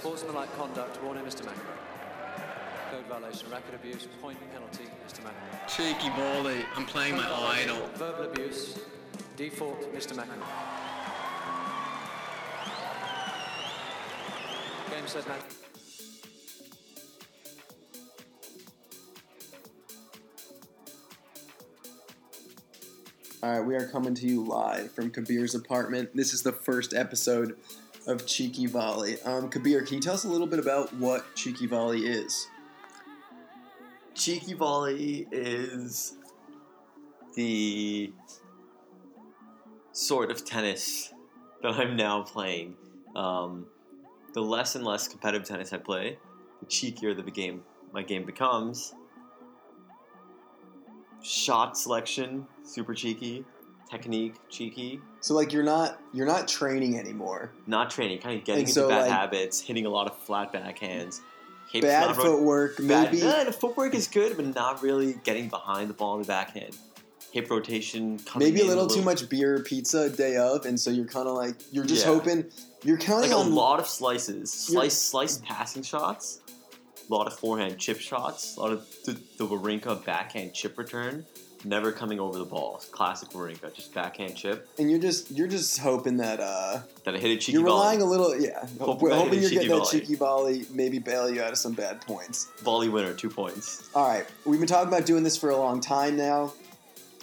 Sportsmanlike conduct, warning Mr. McEnroe. Code violation, racket abuse, point penalty, Mr. McEnroe. Cheeky Volley, I'm playing my idol. Verbal abuse, default, Mr. McEnroe. Game set, match. All right, we are coming to you live from Kabir's apartment. This is the first episode of Cheeky Volley. Um, Kabir, can you tell us a little bit about what Cheeky Volley is? Cheeky volley is the sort of tennis that I'm now playing. Um, the less and less competitive tennis I play, the cheekier the game my game becomes. Shot selection, super cheeky. Technique, cheeky. So, like, you're not you're not training anymore. Not training, kind of getting And into so, bad like- habits, hitting a lot of flat backhands. Bad ro- footwork, Bad, maybe. the footwork is good, but not really getting behind the ball in the backhand. Hip rotation, Maybe a in little too much beer or pizza day of, and so you're kind of like you're just Yeah. hoping you're counting like a on lot of slices, slice, slice passing shots, a lot of forehand chip shots, a lot of the, the Wawrinka backhand chip return, never coming over the ball. Classic Wawrinka, just backhand chip and you're just you're just hoping that uh that I hit a cheeky you're volley. relying a little yeah Hoping hoping, you're getting that cheeky volley maybe bail you out of some bad points. volley winner, two points. All right, we've been talking about doing this for a long time now.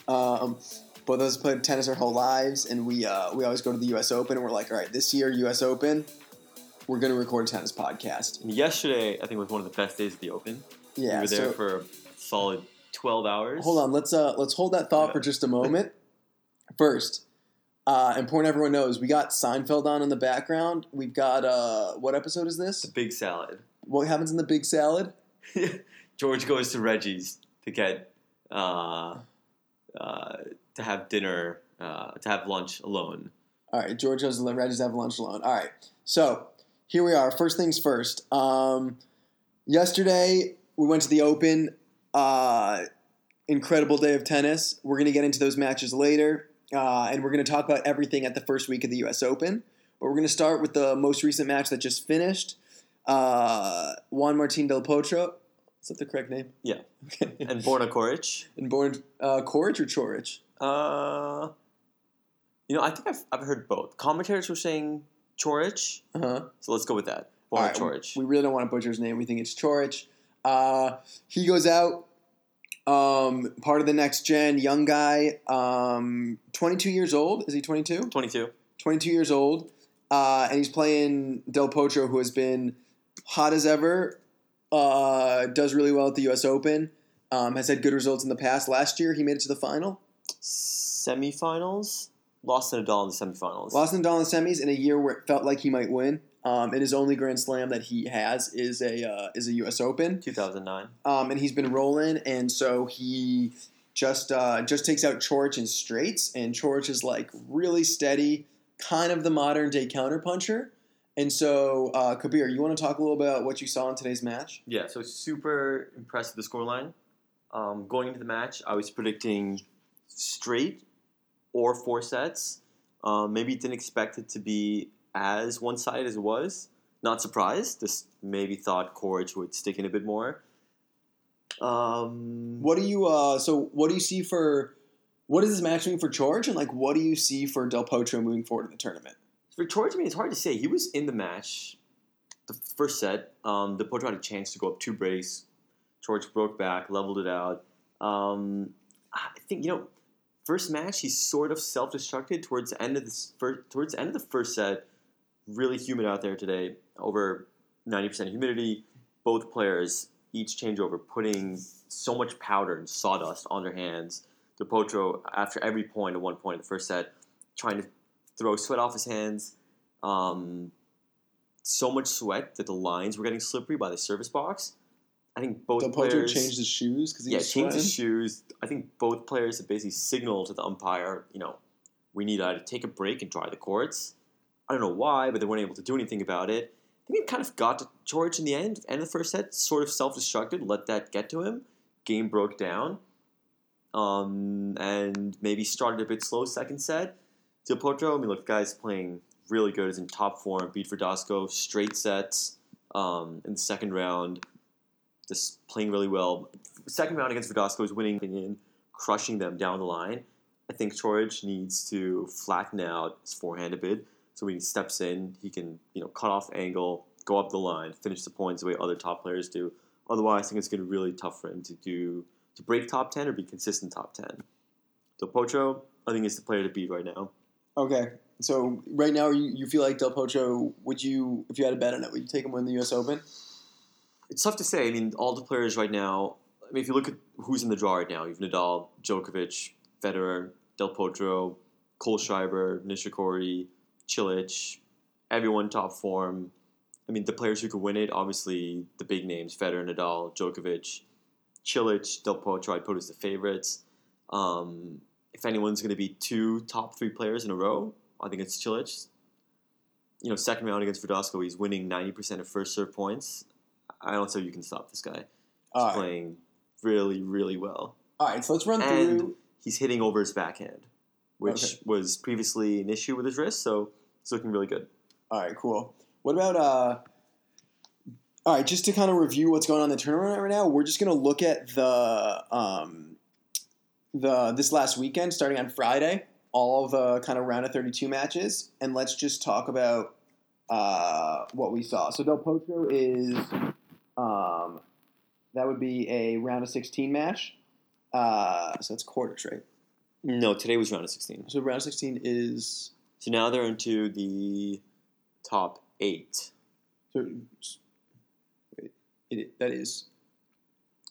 Um, both of us played tennis our whole lives, and we uh, we always go to the U.S. Open, and we're like, all right, this year U.S. Open, we're going to record a tennis podcast. And yesterday, I think was one of the best days of the Open. Yeah. we were there so for a solid twelve hours. hold on, let's uh let's hold that thought Yeah. for just a moment. First, uh, important everyone knows we got Seinfeld on in the background. We've got uh, what episode is this? the big salad. What happens in the big salad? George goes to Reggie's to get uh, uh, to have dinner, uh, to have lunch alone. All right, George goes to Reggie's Regis have lunch alone. All right, so here we are. First things first. Um, yesterday we went to the Open. Uh, incredible day of tennis. We're gonna get into those matches later, uh, and we're gonna talk about everything at the first week of the U.S. Open. But we're gonna start with the most recent match that just finished. Uh, Juan Martin del Potro. Is that the correct name? Yeah. Okay. And Borna Coric. and born uh, Coric or Chorich? Uh, you know, I think I've, I've heard both. Commentators were saying Chorich, Uh huh. so let's go with that. Borna right, Chorich. We really don't want to butcher his name. We think it's Chorich. Uh, he goes out. Um, part of the next gen, young guy. Um, 22 years old. Is he 22? 22. 22 years old. Uh, and he's playing Del Potro, who has been hot as ever. Uh, does really well at the U.S. Open. Um, has had good results in the past. Last year, he made it to the final. Semifinals? Lost to Nadal in the semifinals. Lost in Nadal in the semis in a year where it felt like he might win. Um, and his only Grand Slam that he has is a uh, is a U.S. Open. 2009. um, and he's been rolling, and so he just uh, just takes out Chorich in straights, and Chorich is like really steady, kind of the modern day counterpuncher. And so, uh, Kabir, you want to talk a little about what you saw in today's match? Yeah, so super impressed with the scoreline. Um, going into the match, I was predicting straight or four sets. Um, maybe didn't expect it to be as one sided as it was. Not surprised. Just maybe thought Chorich would stick in a bit more. Um, What do you uh, so what do you see for what does this match mean for Chorich, and like what do you see for Del Potro moving forward in the tournament? For Chorich, I mean, it's hard to say. He was in the match, the first set. Um, Del Potro had a chance to go up two breaks. Chorich broke back, leveled it out. Um, I think you know, first match he sort of self-destructed towards the end of this first, towards the end of the first set. Really humid out there today, over ninety percent humidity. Both players each changeover putting so much powder and sawdust on their hands. Del Potro, after every point at one point in the first set, trying to throw sweat off his hands. Um, so much sweat that the lines were getting slippery by the service box. I think both Del Potro players changed his shoes because he yeah was changed his shoes. I think both players have basically signaled to the umpire, you know, we need either to take a break and dry the courts. I don't know why, but they weren't able to do anything about it. I think it kind of got to Chorich in the end. End of the first set, sort of self-destructed, let that get to him. Game broke down, um, and maybe started a bit slow second set. Del Potro, I mean, look, the guy's playing really good. is in top form. Beat Verdasco, straight sets. um, in the second round, just playing really well. Second round against Verdasco is winning in, crushing them down the line. I think Chorich needs to flatten out his forehand a bit. So when he steps in, he can you know cut off angle, go up the line, finish the points the way other top players do. Otherwise, I think it's going to be really tough for him to do to break top ten or be consistent top ten. Del Potro, I think is the player to beat right now. Okay. So right now, you, you feel like Del Potro? Would you, if you had a bet on it, would you take him win the U.S. Open? It's tough to say. I mean, all the players right now. I mean, if you look at who's in the draw right now, you've Nadal, Djokovic, Federer, Del Potro, Kohlschreiber, Nishikori, Cilic, everyone top form. I mean, the players who could win it, obviously the big names: Federer, Nadal, Djokovic, Cilic, Del Potro. I'd put as the favorites. Um, if anyone's going to be two top three players in a row, I think it's Cilic. You know, second round against Verdasco, he's winning ninety percent of first serve points. I don't how you can stop this guy. He's right. playing really, really well, All right. So let's run and through. he's hitting over his backhand, which Okay. was previously an issue with his wrist. So it's looking really good. All right. Cool. What about uh? All right. Just to kind of review what's going on in the tournament right now, we're just gonna look at the um, the this last weekend, starting on Friday, all of the kind of round of thirty-two matches, and let's just talk about uh what we saw. So Del Potro is um, that would be a round of sixteen match. Uh, so that's quarters, right? No, today was round of sixteen. So round of sixteen is So now they're into the top eight. so. Wait, it, that is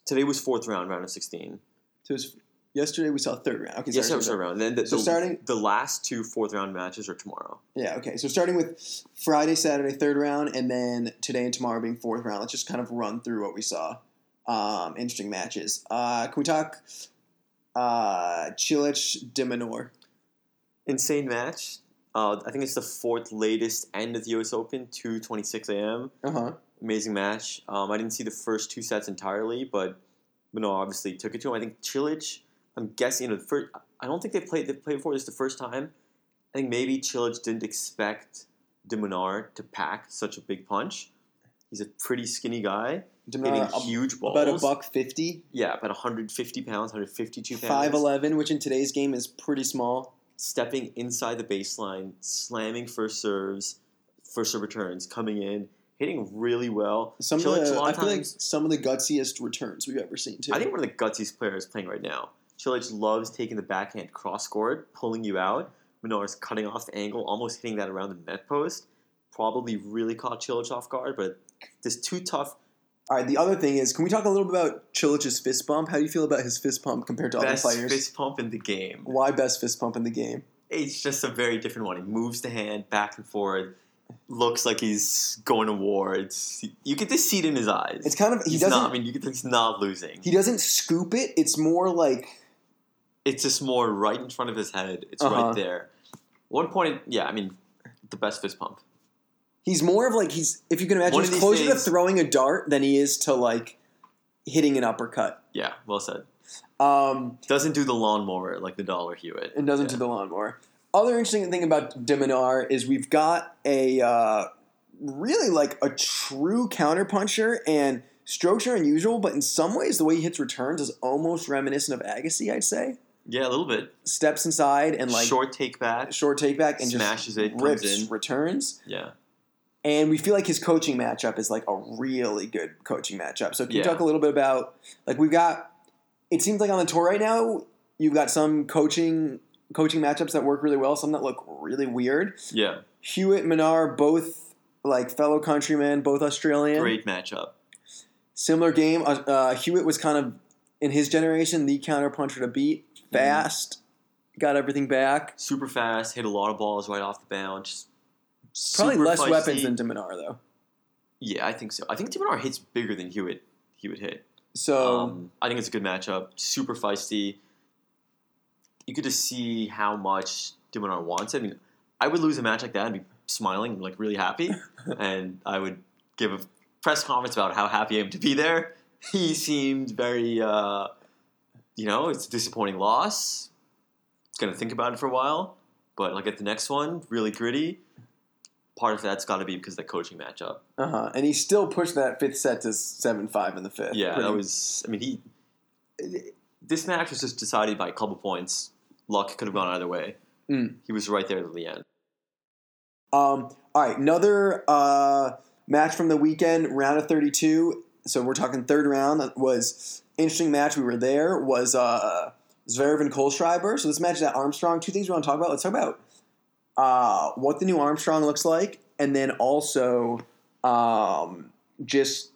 Today was fourth round, round of sixteen. So it was, yesterday we saw third round. Okay, Yes, sorry, was so- third round. Then the, so the, starting- the last two fourth round matches are tomorrow. Yeah, okay. So starting with Friday, Saturday, third round, and then today and tomorrow being fourth round. Let's just kind of run through what we saw. Um, interesting matches. Uh, can we talk uh, Cilic de Minaur? Insane match. Uh, I think it's the fourth latest end of the U.S. Open, two twenty six a.m. Uh huh. amazing match. Um, I didn't see the first two sets entirely, but Minaur obviously took it to him. I think Cilic, I'm guessing, you know, the first, I don't think they played they played before this the first time. I think maybe Cilic didn't expect De Minaur to pack such a big punch. He's a pretty skinny guy, De hitting uh, huge balls. about a buck fifty, Yeah, about 150 pounds, 152 pounds. five eleven, which in today's game is pretty small. Stepping inside the baseline, slamming first serves, first serve returns, coming in, hitting really well. Some of Cilic, the, a lot I of feel like some of the gutsiest returns we've ever seen too. I think one of the gutsiest players playing right now. Cilic loves taking the backhand cross court, pulling you out. Minaur's cutting off the angle, almost hitting that around the net post. Probably really caught Cilic off guard, but this too tough. All right. The other thing is, can we talk a little bit about Cilic's fist bump? How do you feel about his fist pump compared to Best other players? fist pump in the game. Why best fist pump in the game? It's just a very different one. He moves the hand back and forth. Looks like he's going to war. It's you get to see it in his eyes. It's kind of he he's doesn't not. I mean, you get to, he's not losing. he doesn't scoop it. It's more like it's just more right in front of his head. It's Uh-huh. right there. One point, yeah. I mean, the best fist pump. He's more of like he's if you can imagine One of he's these closer to throwing a dart than he is to like hitting an uppercut. Yeah, well said. Um, Doesn't do the lawnmower like the Dollar Hewitt. and doesn't do the lawnmower. Other interesting thing about De Minaur is we've got a uh, really like a true counterpuncher and strokes are unusual, but in some ways the way he hits returns is almost reminiscent of Agassi. I'd say Yeah, a little bit. steps inside and like Short take back. short take back and Smashes just it, comes rips in. returns. Yeah. And we feel like his coaching matchup is like a really good coaching matchup. So can you talk a little bit about like we've got it seems like on the tour right now, you've got some coaching coaching matchups that work really well, some that look really weird. Yeah. Hewitt, Minaur, both like fellow countrymen, both Australian. Great matchup. Similar game. Uh, uh, Hewitt was kind of in his generation the counterpuncher to beat. Mm-hmm. Fast, got everything back. Super fast. Hit a lot of balls right off the bounce. Probably less feisty. weapons than De Minaur though. Yeah, I think so. I think De Minaur hits bigger than Hewitt. Hewitt hit. So Um, I think it's a good matchup. Super feisty. You could just see how much De Minaur wants. I mean, I would lose a match like that and be smiling, like really happy, and I would give a press conference about how happy I am to be there. He seemed very, uh, you know, it's a disappointing loss. He's gonna think about it for a while, but like at the next one, really gritty. Part of that's got to be because of the coaching matchup. Uh huh. And he still pushed that fifth set to seven five in the fifth. Yeah, Pretty- that was. I mean, he. This match was just decided by a couple points. Luck could have gone either way. Mm. He was right there at the end. Um, all right, another uh, match from the weekend, round of 32. So we're talking third round. That was interesting match. We were there. Was uh, Zverev and Kohlschreiber. So this match is at Armstrong. Two things we want to talk about. Let's talk about uh, what the new Armstrong looks like, and then also um, just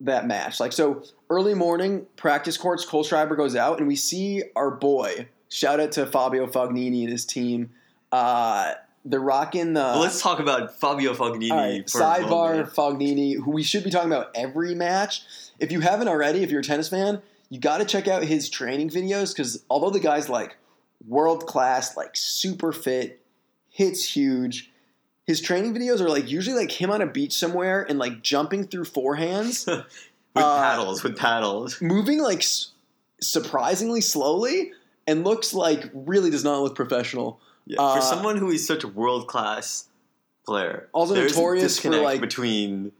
that match. Like so, early morning practice courts. Kohlschreiber goes out, and we see our boy. Shout out to Fabio Fognini and his team. Uh, they're rocking the. Well, let's talk about Fabio Fognini right, sidebar. Fognini, who we should be talking about every match. If you haven't already, if you're a tennis fan, you got to check out his training videos because although the guy's like world class, like super fit, hits huge, his training videos are like usually like him on a beach somewhere and like jumping through forehands, with uh, paddles, with paddles. moving like s- surprisingly slowly, and looks like really does not look professional. Yeah, uh, for someone who is such a world class player, Also notorious a for, like- between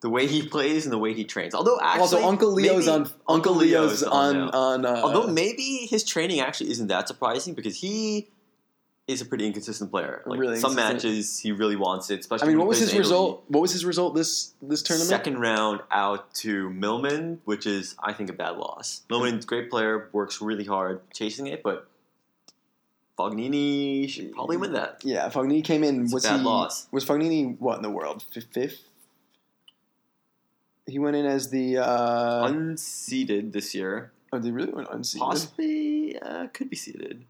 the way he plays and the way he trains. Although actually, also, Uncle Leo's maybe- on Uncle Leo's on now. on. Uh, Although maybe his training actually isn't that surprising because he is a pretty inconsistent player. Like Really some matches he really wants it. Especially I mean, what was his result? What was his result this this tournament? Second round out to Millman, which is I think a bad loss. Millman's a great player, works really hard chasing it, but Fognini should probably win that. Yeah, Fognini came in. It's a was bad he loss. was Fognini what in the world fifth? He went in as the. Uh, Unseeded this year, oh, they really went unseeded, possibly uh, could be seeded.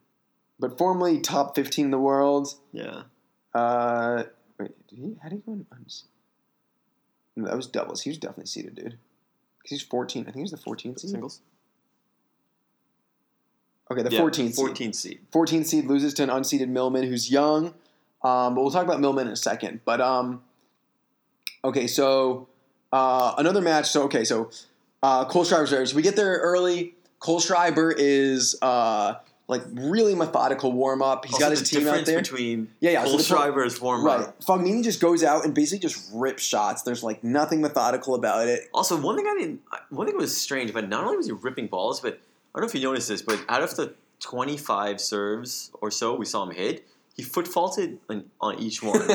But formerly top fifteen in the world. Yeah, Uh, wait, did he? How did he go in unseeded? No, that was doubles. He was definitely seeded, dude. Because he's fourteen. I think he was the fourteenth seed. singles. Okay, the Yeah, fourteenth. seed. 14th seed. 14 seed loses to an unseeded Millman who's young. Um, but we'll talk about Millman in a second. But um, okay, so uh, another match. So okay, so uh, Kohlschreiber's there. So we get there early. Kohlschreiber is uh, like really methodical warm up. He's Also, got his team out there. between Yeah, yeah, so Cole the pro- Schreiber's warm Right, up. Fognini just goes out and basically just rips shots. There's like nothing methodical about it. Also, one thing I didn't, one thing was strange, but not only was he ripping balls, but I don't know if you noticed this, but out of the 25 serves or so we saw him hit, he foot faulted on, on each one.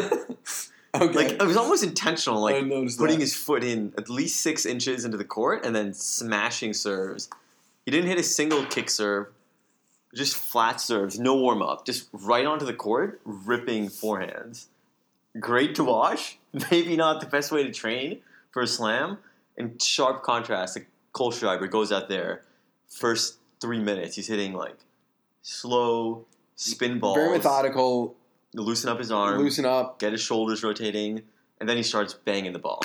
Okay, like it was almost intentional, like putting that. his foot in at least six inches into the court and then smashing serves. He didn't hit a single kick serve, just flat serves, no warm up, just right onto the court, ripping forehands. Great to watch. Maybe not the best way to train for a slam. In sharp contrast, like Kohlschreiber goes out there, first three minutes, he's hitting like slow spin balls, very methodical. loosen up his arm, Loosen up. get his shoulders rotating, and then he starts banging the ball.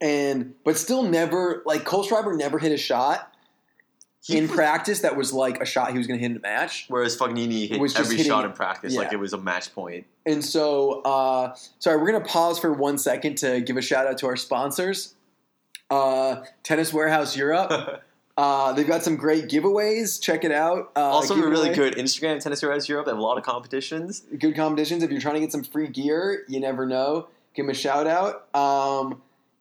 and but still never like Kohlschreiber never hit a shot in practice that was like a shot he was going to hit in a match. Whereas Fognini hit Was just every hitting shot in practice like Yeah. it was a match point. And so, uh, sorry, we're going to pause for one second to give a shout out to our sponsors, uh, Tennis Warehouse Europe. Uh, they've got some great giveaways. Check it out. Uh, also, a really giveaway. good Instagram Tennis Warehouse Europe. They have a lot of competitions. good competitions. If you're trying to get some free gear, you never know. Give them a shout out. Um,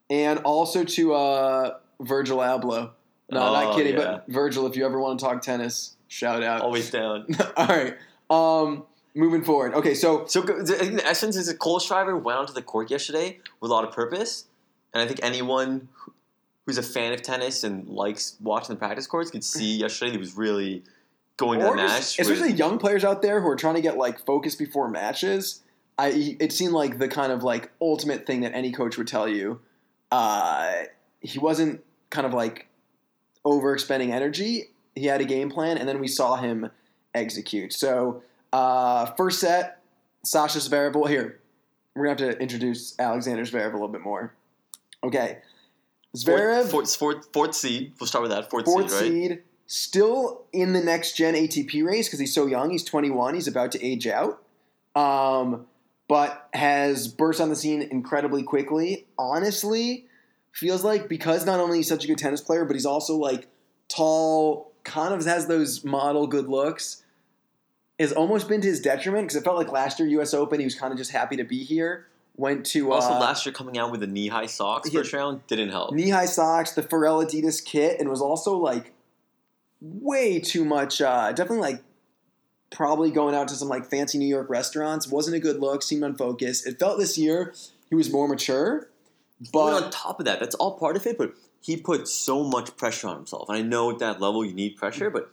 and also to uh, Virgil Abloh. No, not Oh, kidding, yeah. but Virgil, if you ever want to talk tennis, shout out. Always down. All right. Um, moving forward. Okay, so So I think the essence is that Kohlschreiber went onto the court yesterday with a lot of purpose, and I think anyone who's a fan of tennis and likes watching the practice courts could see yesterday he was really going to the match. especially with- young players out there who are trying to get like focused before matches. I it seemed like the kind of like ultimate thing that any coach would tell you. Uh, he wasn't kind of like overexpending energy. He had a game plan, and then we saw him execute. So uh, first set, Sasha Zverev. Well, here we're gonna have to introduce Alexander Zverev a little bit more. Okay, Zverev fourth, fourth, fourth seed. We'll start with that. Fourth, fourth seed, right? seed, still in the next gen ATP race because he's so young. He's 21. He's about to age out, um, but has burst on the scene incredibly quickly. Honestly, feels like because not only he's such a good tennis player, but he's also like tall, kind of has those model good looks. Has almost been to his detriment because it felt like last year U.S. Open he was kind of just happy to be here. went to Also, uh, last year coming out with the knee high socks first round didn't help. knee high socks, the Pharrell Adidas kit, and was also like way too much. Uh, definitely like probably going out to some like fancy New York restaurants. Wasn't a good look. Seemed unfocused. It felt this year he was more mature, But on top of that, that's all part of it. But he put so much pressure on himself. And I know at that level you need pressure, but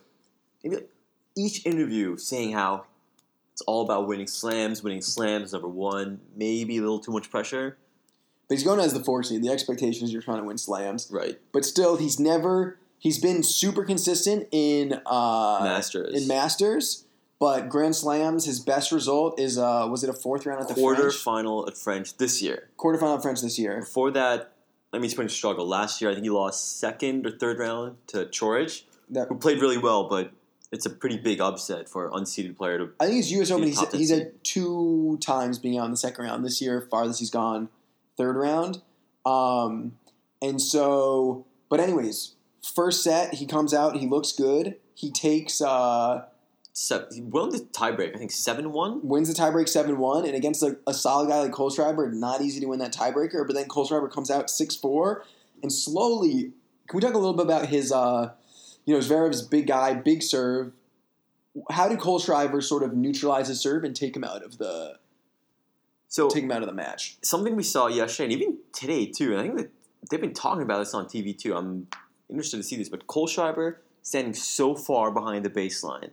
each interview saying how it's all about winning slams, winning slams number one, maybe a little too much pressure. but he's going as the four seed. The expectation is you're trying to win slams, Right. but still he's never. He's been super consistent in uh, Masters. in Masters, but Grand Slams. His best result is uh, was it a fourth round at the Quarter French final at French this year. quarterfinal at French this year? Before that, I mean, been struggle. Last year, I think he lost second or third round to Chorich, That who played really well, but it's a pretty big upset for an unseeded player to I think his U.S. Open. He's, he's two times being out in the second round this year. Farthest he's gone, third round. Um, and so, but anyways, first set he comes out. He looks good. He takes uh, He won the tiebreak. I think seven one. wins the tiebreak seven one, and against a, a solid guy like Kohlschreiber, not easy to win that tiebreaker. But then Kohlschreiber comes out six four, and slowly. Can we talk a little bit about his? Uh, you know, Zverev's big guy, big serve. How did Kohlschreiber sort of neutralize his serve and take him out of the So take him out of the match? something we saw yesterday and even today too. And I think that they've been talking about this on TV too. I'm interested to see this, but Kohlschreiber standing so far behind the baseline,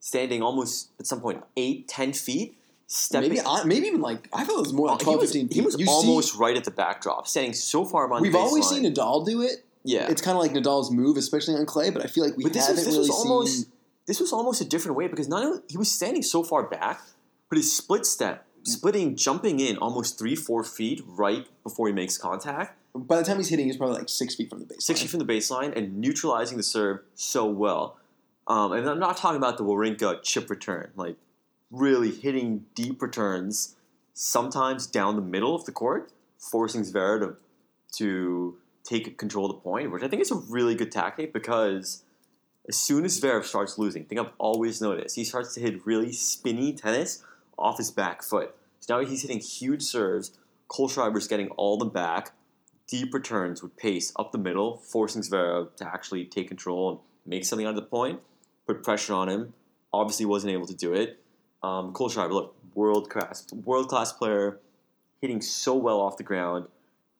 standing almost at some point eight, ten feet, stepping. Maybe I, maybe even like I thought it was more like he 12, was, 15 feet. he was You see- almost right at the backdrop, standing so far behind. we've always seen Nadal do it. Yeah, It's kind of like Nadal's move, especially on clay. But I feel like we but this haven't was, this really was almost seen. this was almost a different way because not only he was standing so far back, but his split step, splitting, jumping in almost three, four feet right before he makes contact. By the time he's hitting, he's probably like six feet from the baseline. six feet from the baseline and neutralizing the serve so well. Um, and I'm not talking about the Wawrinka chip return, like really hitting deep returns, sometimes down the middle of the court, forcing Zverev to, to take control of the point, which I think is a really good tactic because as soon as Zverev starts losing, I think I've always noticed, he starts to hit really spinny tennis off his back foot. So now he's hitting huge serves. Kohlschreiber's getting all the back deep returns with pace up the middle, forcing Zverev to actually take control and make something out of the point, put pressure on him. Obviously, wasn't able to do it. Um, Kohlschreiber, look, world class, world class player, hitting so well off the ground.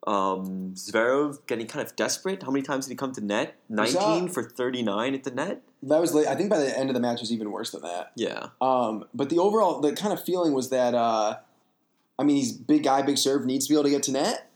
Um, Zverev getting kind of desperate. How many times did he come to net? Nineteen for thirty-nine at the net. That was late. I think by the end of the match was even worse than that. Yeah, Um, but the overall, the kind of feeling was that, uh, I mean, he's big guy, big serve, needs to be able to get to net,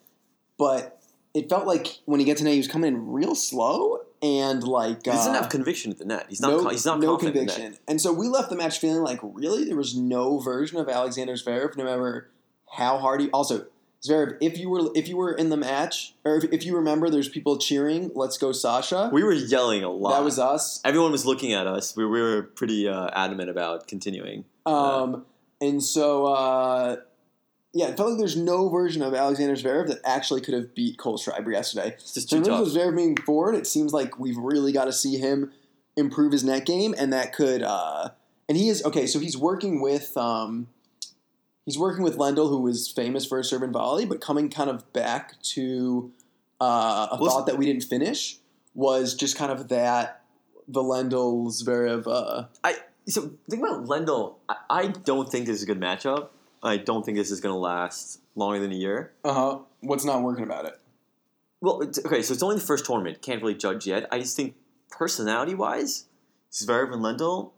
but it felt like when he gets to net, he was coming in real slow and like he doesn't uh, have conviction at the net. He's not. no, he's not no confident the net. conviction. And so we left the match feeling like really there was no version of Alexander Zverev, no matter how hard he. Also, Zverev, if you were if you were in the match, or if, if you remember, there's people cheering, "Let's go, Sasha." We were yelling a lot. that was us. Everyone was looking at us. We, we were pretty uh, adamant about continuing. Um, and so, uh, yeah, it felt like there's no version of Alexander Zverev that actually could have beat Kohlschreiber yesterday. It's just So too in terms tough. of Zverev moving forward, it seems like we've really got to see him improve his net game, and that could. Uh, and he is okay. So he's working with. Um, he's working with Lendl, who was famous for his serve and volley, but coming kind of back to uh, a Well, thought that we didn't finish was just kind of that the Lendl Zverev. Uh, I so think about Lendl. I, I don't think this is a good matchup. I don't think this is going to last longer than a year. uh-huh. What's not working about it? Well, it's, okay, so it's only the first tournament. Can't really judge yet. I just think personality wise, Zverev and Lendl,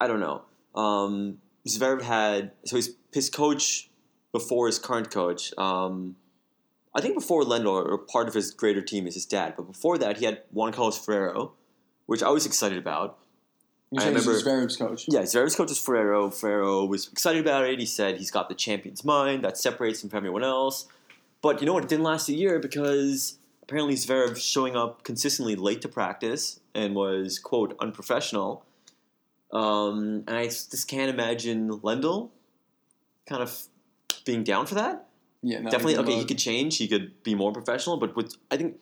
I don't know. Um, Zverev had so his his coach before his current coach. Um, I think before Lendl, or part of his greater team is his dad, but before that he had Juan Carlos Ferrero, which I was excited about. I saying this is remember- Zverev's coach. Yeah, Zverev's coach is Ferrero. Ferrero was excited about it. He said he's got the champion's mind that separates him from everyone else. But you know what? It didn't last a year because apparently Zverev showing up consistently late to practice and was quote unprofessional. Um, and I just can't imagine Lendl kind of being down for that. Yeah, not Definitely, okay, he could change. He could be more professional. But with I think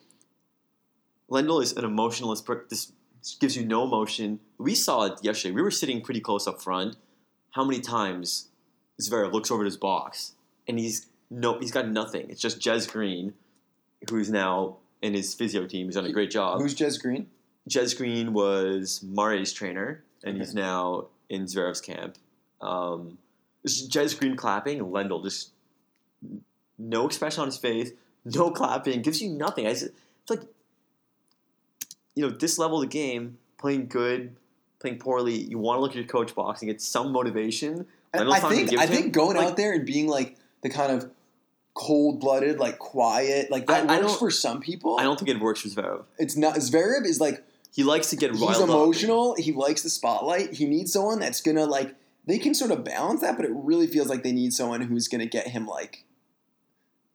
Lendl is an emotionalist. per- This gives you no emotion. We saw it yesterday. We were sitting pretty close up front. How many times Zverev looks over at his box and he's no, he's got nothing. It's just Jez Green, who's now in his physio team. He's done a great job. Who's Jez Green? Jez Green was Murray's trainer, and he's now in Zverev's camp. Um, Jez Green clapping, and Lendl just no expression on his face, no clapping, gives you nothing. I just, it's like, you know, this level of the game, playing good, playing poorly, you want to look at your coach box and get some motivation. I, I think I think going Like, out there and being like the kind of cold blooded, like quiet, like that I- I works don't- for some people. I don't think it works for Zverev. It's not. Zverev is like He likes to get he's riled up. emotional. He likes the spotlight. He needs someone that's gonna like. They can sort of balance that, but it really feels like they need someone who's gonna get him like,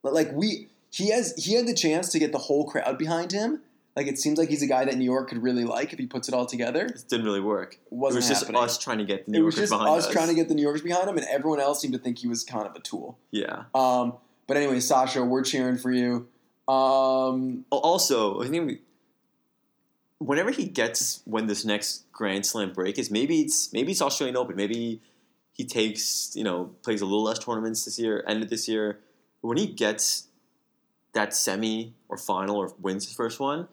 like we. He has he had the chance to get the whole crowd behind him. Like it seems like he's a guy that New York could really like if he puts it all together. It It didn't really work. It wasn't was just happening. us trying to get the New it was Yorkers just behind us us. trying to get the New Yorkers behind him, and everyone else seemed to think he was kind of a tool. Yeah. Um, but anyway, Sasha, we're cheering for you. Um, Also, I think we, whenever he gets when this next Grand Slam break is, maybe it's maybe it's Australian Open. Maybe he takes you know plays a little less tournaments this year, ended this year. But when he gets that semi or final or wins his first one,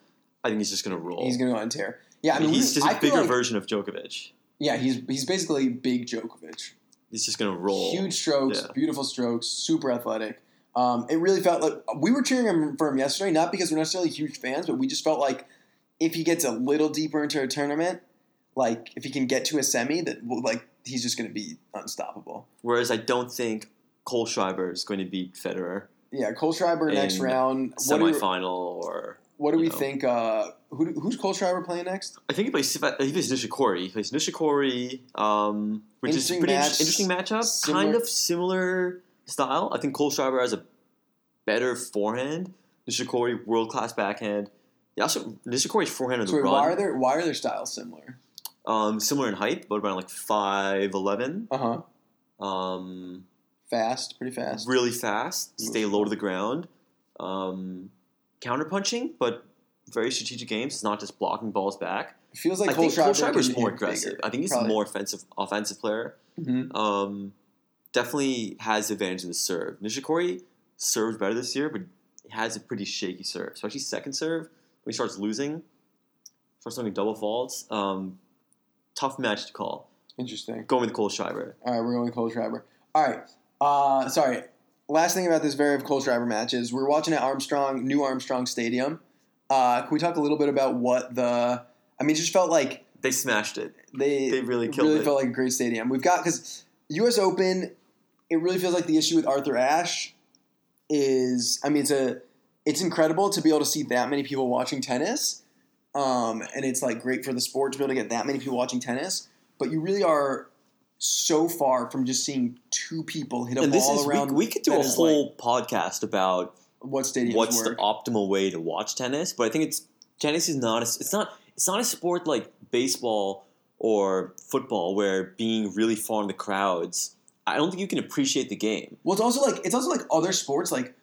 I think he's just gonna roll. he's going to go on tear. Yeah, I mean, he's just I a bigger like- version of Djokovic. Yeah, he's he's basically big Djokovic. He's just gonna roll. Huge strokes, Yeah. beautiful strokes, super athletic. Um, it really felt like we were cheering him for him yesterday, not because we're necessarily huge fans, but we just felt like if he gets a little deeper into a tournament, like if he can get to a semi, that like he's just going to be unstoppable. Whereas I don't think Kohlschreiber is going to beat Federer Yeah, Kohlschreiber next round. What do, semifinal or what do we know. think? Uh, who, who's Kohlschreiber playing next? I think he plays. He plays Nishikori. He plays Nishikori, um, which Interesting is pretty match. inter- interesting matchup. Similar- Kind of similar style. I think Kohlschreiber has a better forehand. Nishikori world class backhand. Yeah, also Nishikori's forehand on the wait, run. why are their why are their styles similar? um, similar in height, but around like five eleven. Uh huh. Um, Fast, pretty fast. really fast, stay low to the ground, um, counter punching, but very strategic games. It's not just blocking balls back. It feels like I Kohlschreiber Schreiber's can more aggressive. bigger. I think he's a more offensive offensive player. Mhm. Um, definitely has advantage in the serve. Nishikori serves better this year, but he has a pretty shaky serve, especially second serve. When he starts losing, starts doing double faults. Um, tough match to call. Interesting. Going with Kohlschreiber. All right, we're going with Kohlschreiber. All right. Uh, sorry. Last thing about this Zverev Kohlschreiber match is we're watching at Armstrong, New Armstrong Stadium. Uh, can we talk a little bit about what the? I mean, it just felt like They smashed it. they They really killed really it. Really felt like a great stadium. We've got because U.S. Open. It really feels like the issue with Arthur Ashe is. I mean, it's a. It's incredible to be able to see that many people watching tennis, um, and it's like great for the sport to be able to get that many people watching tennis. But you really are so far from just seeing two people hit a And this ball is we, around. we could do a whole podcast about what stadiums what's work. the optimal way to watch tennis, but I think it's tennis is not a, it's not it's not a sport like baseball or football where being really far in the crowds. I don't think you can appreciate the game. Well, it's also like it's also like other sports. Like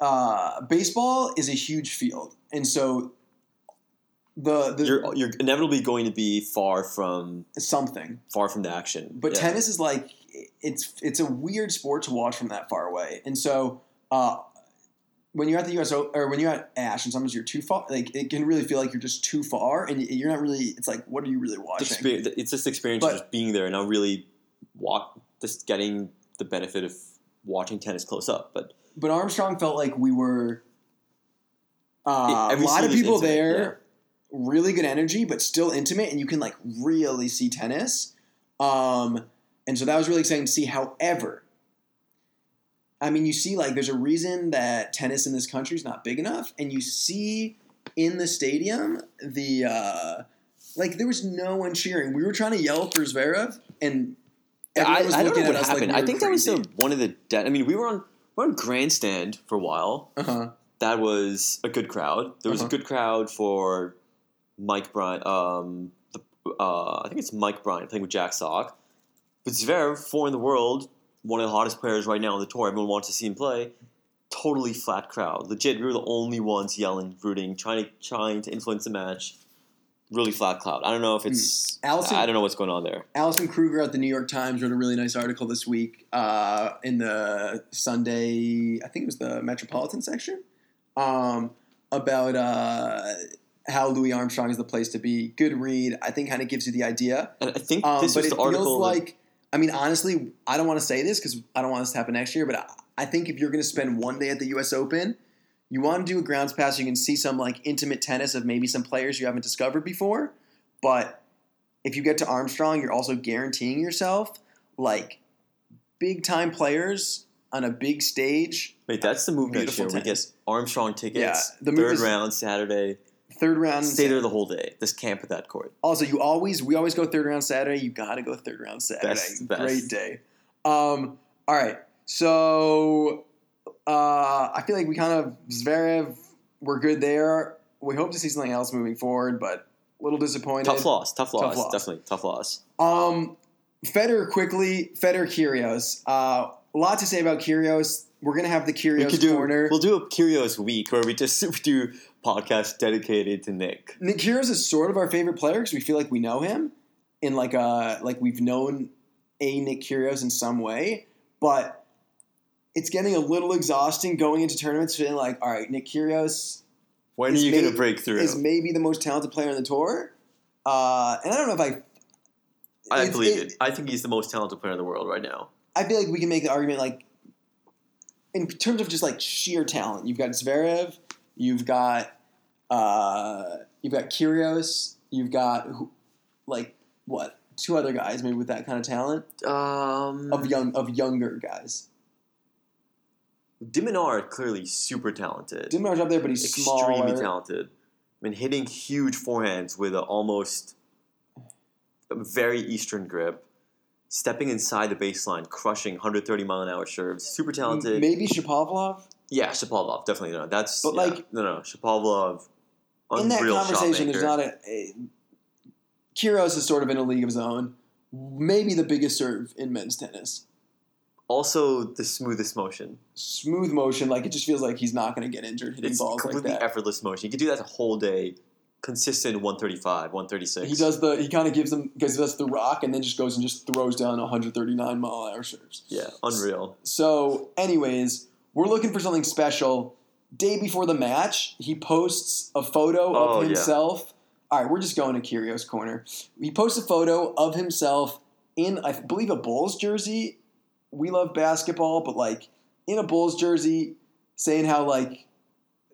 uh, baseball is a huge field, and so the the You're you're inevitably going to be far from something. far from the action. But Yeah. tennis is like it's it's a weird sport to watch from that far away, and so uh, when you're at the US O- or when you're at Ashe, and sometimes you're too far. Like it can really feel like you're just too far, and you're not really. It's like what are you really watching? it's just the experience But- of just being there and not really walk just getting the benefit of watching tennis close up. But But Armstrong felt like we were. Uh, a lot of people there, really good energy, but still intimate, and you can like really see tennis. Um, and so that was really exciting to see. However, I mean, you see, like, there's a reason that tennis in this country is not big enough, and you see in the stadium the uh, like there was no one cheering. We were trying to yell for Zverev, and I, I don't know what us like happened. I think that was the, one of the. De- I mean, we were on we were on grandstand for a while. uh-huh. That was a good crowd. There was Uh-huh. a good crowd for Mike Bryan. Um, the, uh, I think it's Mike Bryan playing with Jack Sock. But Zverev, four in the world, one of the hottest players right now on the tour. Everyone wants to see him play. Totally flat crowd. Legit, we were the only ones yelling, rooting, trying to trying to influence the match. really flat crowd. I don't know if it's. Allison- I don't know what's going on there. Allison Kruger at the New York Times wrote a really nice article this week uh, in the Sunday, I think it was the Metropolitan section, um, about uh, how Louis Armstrong is the place to be. Good read. I think kind of gives you the idea. And I think Um, this but was it the article. feels like, I mean, honestly, I don't want to say this because I don't want this to happen next year, but I, I think if you're going to spend one day at the U.S. Open, you want to do a grounds pass. You can see some like intimate tennis of maybe some players you haven't discovered before. But if you get to Armstrong, you're also guaranteeing yourself like big time players on a big stage. Wait, that's the move next year. We tennis. get Armstrong tickets. Yeah, the third is- round Saturday. Third round. Stay there the whole day. This camp at that court. Also, you always we always go third round Saturday. You got to go third round Saturday. Best- best. Great day. Um, all right, so uh, I feel like we kind of Zverev. We're good there. We hope to see something else moving forward, but a little disappointed. Tough loss. Tough loss. loss. Definitely tough loss. Um, Federer quickly. Federer Kyrgios. Uh, a lot to say about Kyrgios. We're gonna have the We Kyrgios could do. corner. We'll do a Kyrgios week where we just we do podcasts dedicated to Nick. Nick Kyrgios is sort of our favorite player because we feel like we know him in like a like we've known a Nick Kyrgios in some way, but it's getting a little exhausting going into tournaments feeling like all right, Nick Kyrgios. When are you going to break through? is maybe the most talented player on the tour, uh, and I don't know if I. I believe it, I think he's the most talented player in the world right now. I feel like we can make the argument like in terms of just like sheer talent. You've got Zverev, you've got uh, you've got Kyrgios, you've got who- like what two other guys maybe with that kind of talent Um, of young of younger guys. De Minaur clearly super talented, Dimar's up there, but he's extremely smaller. talented. I mean, hitting huge forehands with a almost a very Eastern grip, stepping inside the baseline, crushing 130 mile an hour serves. Super talented. Maybe Shapovalov. Yeah, Shapovalov definitely no. That's But, yeah. like- no, no, Shapovalov. in that conversation, there's not a, a Kyrgios is sort of in a league of his own. Maybe the biggest serve in men's tennis. also the smoothest motion. Smooth motion, like it just feels like he's not going to get injured hitting It's balls like that. effortless motion. You could do that the whole day, consistent 135, 136. He does the he kind of gives them gives us the rock and then just goes and just throws down 139 mile an hour serves. Yeah, unreal. So, anyways, we're looking for something special. Day before the match, he posts a photo Oh, of yeah. himself. All right, we're just going to Kyrgios corner. He posts a photo of himself in, I believe, a Bulls jersey. We love basketball, but like in a Bulls jersey, saying how like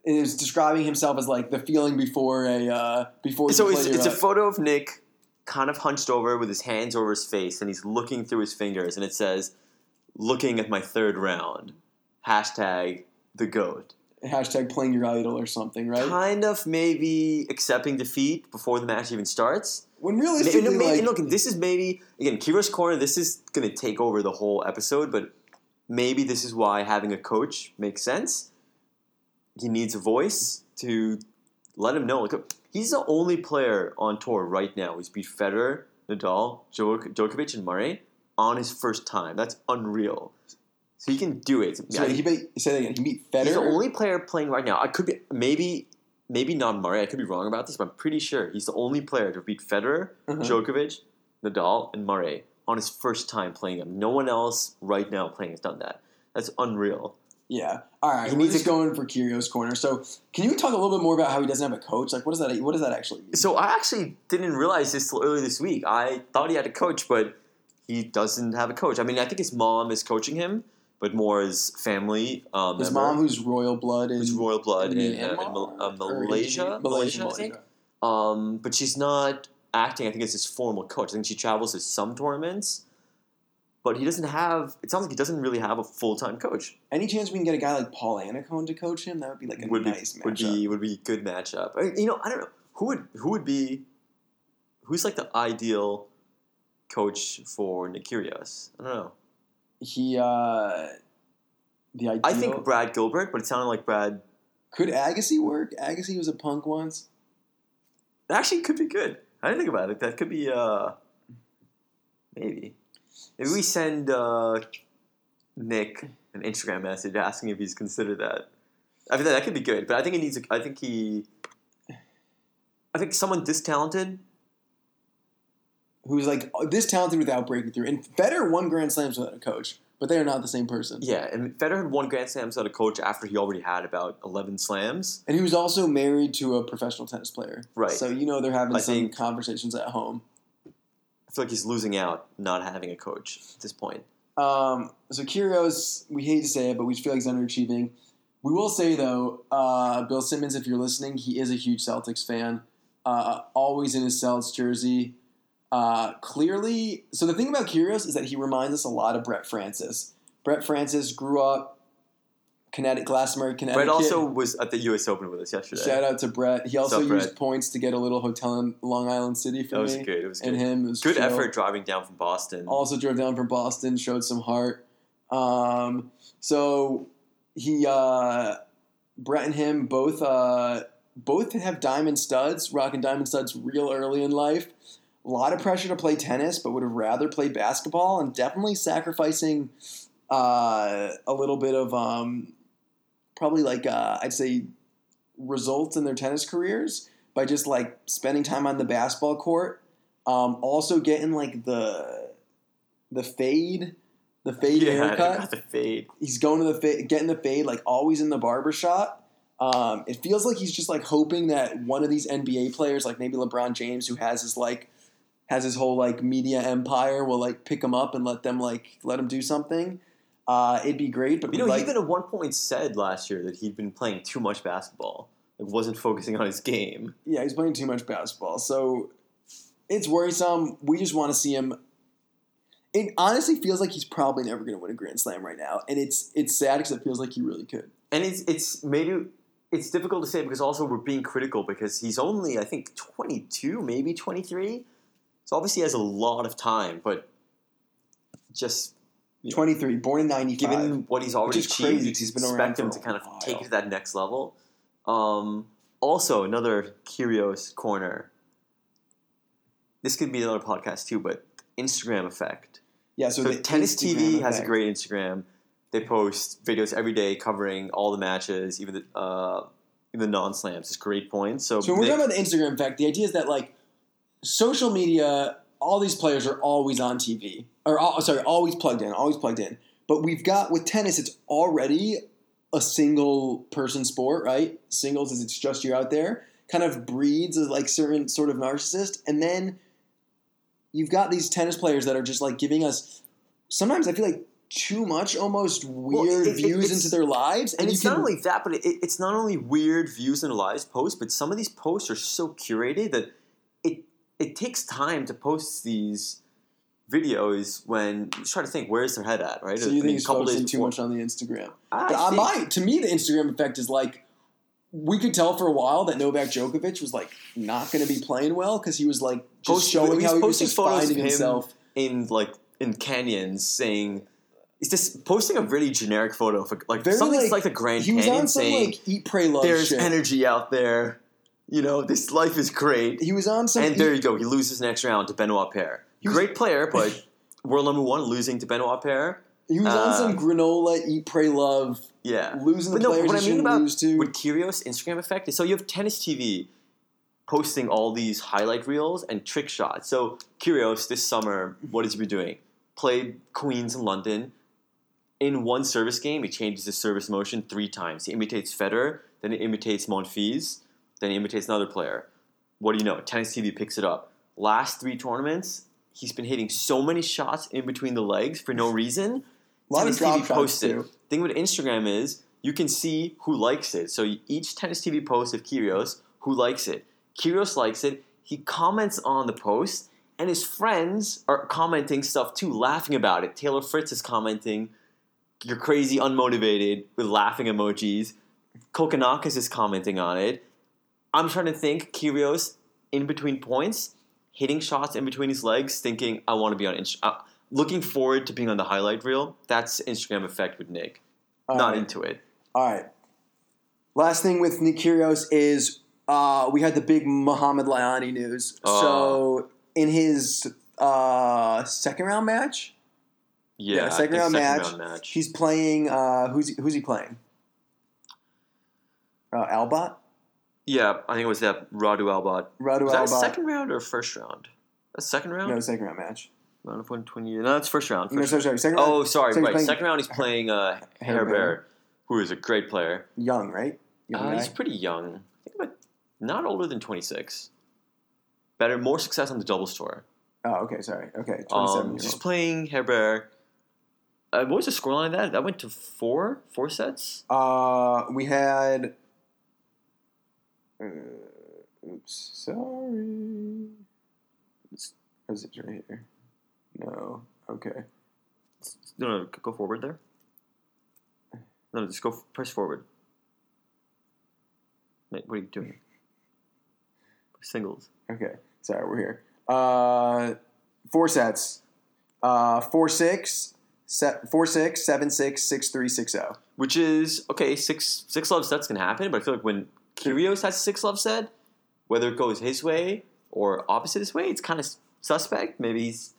is describing himself as like the feeling before a uh, before. So it's, it's a photo of Nick kind of hunched over with his hands over his face and he's looking through his fingers and it says, looking at my third round. Hashtag the GOAT. hashtag playing your idol or something, right? Kind of maybe accepting defeat before the match even starts. When Maybe, realistically, no, maybe, like, look, this is maybe again Kyrgios corner. This is going to take over the whole episode, but maybe this is why having a coach makes sense. He needs a voice to let him know. Like he's the only player on tour right now who's beat Federer, Nadal, Djok- Djokovic, and Murray on his first time. That's unreal. So he can do it. so I- he beat, say that again. He beat Federer. He's the only player playing right now. I could be maybe maybe not Murray. I could be wrong about this, but I'm pretty sure he's the only player to beat Federer, Uh-huh. Djokovic, Nadal, and Murray on his first time playing them. No one else right now playing has done that. That's unreal. Yeah. All right. He needs just to- going for Kyrgios corner. So, can you talk a little bit more about how he doesn't have a coach? Like, what does that? What does that actually mean? So I actually didn't realize this till earlier this week. I thought he had a coach, but he doesn't have a coach. I mean, I think his mom is coaching him, but more his family. Um, His member, mom, who's royal blood, who's in royal blood in, in uh, in Myanmar? Mal- uh, Malaysia, Malaysia, Malaysia, I think. Malaysia. Um, but she's not acting. I think as his formal coach. I think she travels to some tournaments, but he doesn't have. It sounds like he doesn't really have a full time coach. Any chance we can get a guy like Paul Annacone to coach him? That would be like a would nice be matchup. would be would be a good matchup. I mean, you know, I don't know who would who would be who's like the ideal coach for Nick Kyrgios. I don't know. he uh, the ideal. I think Brad Gilbert, but it sounded like Brad. could Agassi work? Agassi was a punk once. That actually could be good. I didn't think about it. That could be uh maybe. Maybe we send uh, Nick an Instagram message asking if he's considered that. I mean, that could be good, but I think he needs. A, I think he. I think someone this talented. who's like this talented without breaking through. And Federer won Grand Slams without a coach, but they are not the same person. Yeah, and Federer had won Grand Slams without a coach after he already had about eleven slams. And he was also married to a professional tennis player. Right. So you know they're having I some think- conversations at home. Feel like he's losing out not having a coach at this point. Um, so Kyrgios, we hate to say it, but we feel like he's underachieving. We will say though, uh, Bill Simmons, if you're listening, he is a huge Celtics fan. Uh, always in his Celtics jersey. Uh, clearly, so the thing about Kyrgios is that he reminds us a lot of Brett Francis. Brett Francis grew up Connecticut, Glastonbury, Connecticut. Brett also was at the U.S. Open with us yesterday. Shout out to Brett. He also up, used points to get a little hotel in Long Island City for that was me good. It was good. and him. Was good chill. effort driving down from Boston. Also drove down from Boston, showed some heart. Um, so he, uh, Brett and him both, uh, both have diamond studs, rocking diamond studs real early in life. A lot of pressure to play tennis, but would have rather played basketball, and definitely sacrificing uh, a little bit of um, probably like uh, I'd say results in their tennis careers by just like spending time on the basketball court. Um, also getting like the the fade, the fade yeah, haircut. got the fade. He's going to the fade, getting the fade, like always in the barber shop. Um, it feels like he's just like hoping that one of these NBA players, like maybe LeBron James, who has his like has his whole like media empire, will like pick him up and let them like let him do something. Uh, it'd be great, but You know, like, he even at one point said last year that he'd been playing too much basketball, like wasn't focusing on his game. Yeah, he's playing too much basketball. So it's worrisome. We just want to see him. It honestly feels like he's probably never going to win a Grand Slam right now, and it's it's sad because it feels like he really could. And it's it's maybe it's difficult to say because also we're being critical because he's only I think 22, maybe 23. So obviously he has a lot of time, but just Yeah. Twenty three, born in ninety five. given what he's already achieved, you 'cause he's been expect him to kind of while. take it to that next level. Um, also, another curious corner. This could be another podcast too, but Instagram effect. Yeah, so, So, the Tennis Instagram TV has a great Instagram. They post videos every day covering all the matches, even the uh, even the non slams. It's great points. So, So when we're talking about the Instagram effect, the idea is that like social media, all these players are always on TV, or all, sorry, always plugged in, always plugged in. But we've got with tennis, it's already a single person sport, right? Singles is it's just you out there, kind of breeds as like certain sort of narcissist, and then you've got these tennis players that are just like giving us. Sometimes I feel like too much, almost weird it- it- views it's- into their lives, and you it's can- not only that, but it, it's not only weird views in lives posts, but some of these posts are so curated that it takes time to post these videos when you try to think where's their head at, right? So I you mean, think he's a couple focusing too much on the Instagram? I I might. To me, the Instagram effect is like we could tell for a while that Novak Djokovic was like not going to be playing well because he was like just Post- showing he's how he was posting just photos finding himself. in like in canyons saying. He's just posting a really generic photo of like Very, something like, like the Grand He was Canyon on some saying like eat, pray, love there's shit. energy out there. You know, this life is great. He was on some. and there you go. He loses next round to Benoit Paire. Great player, but world number one losing to Benoit Paire. he was on some um, granola, eat, pray, love, Yeah. losing the no, players what he I mean about lose to. with Kyrgios Instagram effect is so you have tennis TV posting all these highlight reels and trick shots. So Kyrgios this summer, what has he been doing? Played Queens in London. In one service game, he changes his service motion three times. He imitates Federer, then he imitates Monfils, then he imitates another player. What do you know? Tennis TV picks it up. Last three tournaments, he's been hitting so many shots in between the legs for no reason. a lot Tennis of drop TV posted. Thing with Instagram is you can see who likes it. So each Tennis TV post of Kyrgios, who likes it. Kyrgios likes it. He comments on the post, and his friends are commenting stuff too, laughing about it. Taylor Fritz is commenting, "You're crazy, unmotivated," with laughing emojis. Kokkinakis is commenting on it. I'm trying to think. Kyrgios in between points, hitting shots in between his legs, thinking, "I want to be on." Inst- uh, looking forward to being on the highlight reel. That's Instagram effect with Nick. All Not right. into it. All right. Last thing with Nick Kyrgios is uh, we had the big Mohamed Lahyani news. Oh. So in his uh, second round match, Yeah, Yeah, second round match. round match. he's playing. Uh, who's he, who's he playing? Uh, Albot. Yeah, I think it was that Radu Albot. Radu Was that a second round or first round? A second round? No, second round match. Round of 120. No, it's first round. No, First sorry, sorry. Second round. Oh, sorry. So right. playing- Second round, he's playing uh, Hair Herbert. Bear, who is a great player. Young, right? Young Uh, he's pretty young. I think about not older than 26. Better, more success on the doubles tour. Oh, okay. Sorry. Okay. Twenty-seven Um, year just playing Herbert. Uh, what was the scoreline of that? That went to four? Four sets? Uh, we had. Uh, oops. Sorry. Or is it right here? No. Okay. No, no, go forward there. No, no, just go press forward. Wait, what are you doing? Singles. Okay. Sorry, we're here. Uh, four sets. Uh, four six. Set four six seven six six three six oh. zero. Which is okay. Six six love sets can happen, but I feel like when Kyrgios has a six love set, whether it goes his way or opposite his way, it's kind of suspect. Maybe he's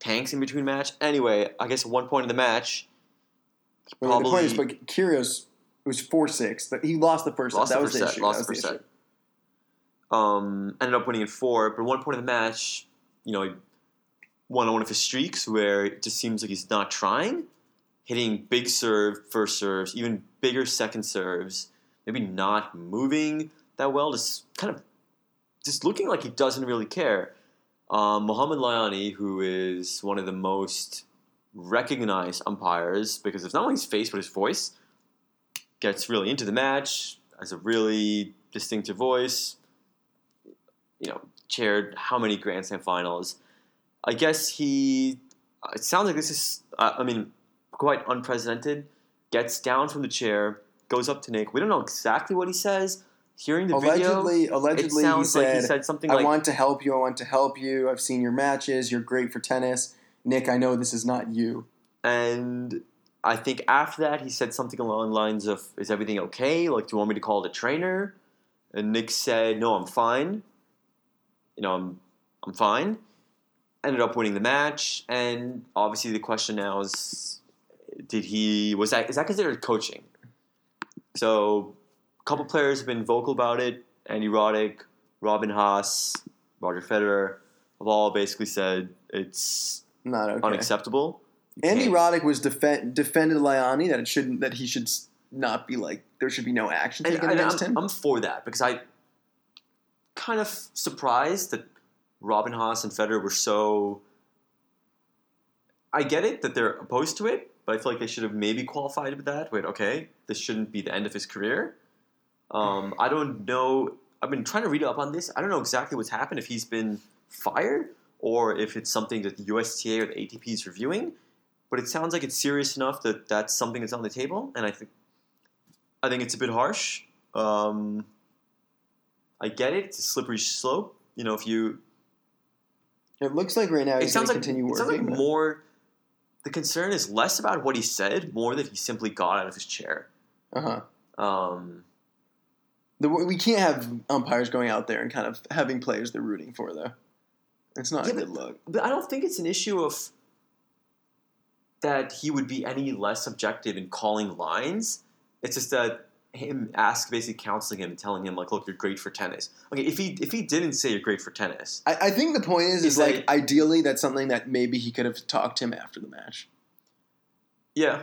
tanks in between match. Anyway, I guess at one point in the match, Well, the point is, probably but Kyrgios was four six. He lost the first lost set. That the was first the set. issue. Lost that the first set. Um, ended up winning in four, but at one point in the match, you know, he won on one of his streaks where it just seems like he's not trying, hitting big serve first serves, even bigger second serves, maybe not moving that well, just kind of just looking like he doesn't really care. Um, Mohamed Lahyani, who is one of the most recognized umpires because of not only his face but his voice, gets really into the match, has a really distinctive voice. You know, chaired how many Grand Slam finals? I guess he. It sounds like this is. I mean, quite unprecedented. Gets down from the chair, goes up to Nick. We don't know exactly what he says. Hearing the Allegedly, video, allegedly, he sounds like said, he said something "I like, want to help you. I want to help you. I've seen your matches. You're great for tennis, Nick. I know this is not you." And I think after that, he said something along the lines of, Is everything okay? Like, do you want me to call the trainer? And Nick said, No, I'm fine. You know, I'm, I'm fine. Ended up winning the match. And obviously, the question now is Did he, was that, is that considered coaching? So, a couple players have been vocal about it. Andy Roddick, Robin Haas, Roger Federer have all basically said it's Not okay. unacceptable. You Andy can't- Roddick was defen defended Lahyani that it shouldn't that he should not be like there should be no action taken and against I'm, him. I'm for that because I kind of surprised that Robin Haas and Federer were so. I get it that they're opposed to it, but I feel like they should have maybe qualified with that. Wait, okay, this shouldn't be the end of his career. Um, I don't know. I've been trying to read up on this. I don't know exactly what's happened if he's been fired or if it's something that the USTA or the ATP is reviewing. But it sounds like it's serious enough that that's something that's on the table, and I think I think it's a bit harsh. Um, I get it; it's a slippery slope. You know, if you it looks like right now it he's sounds going like to continue it sounds like working. more. The concern is less about what he said, more that he simply got out of his chair. uh-huh. Um, The, we can't have umpires going out there and kind of having players they're rooting for though. It's not Yeah, a good look. but I don't think it's an issue of that he would be any less objective in calling lines. It's just that him ask basically counseling him and telling him like, look, you're great for tennis. Okay, if he if he didn't say you're great for tennis, I, I think the point is, is like ideally that's something that maybe he could have talked to him after the match. yeah.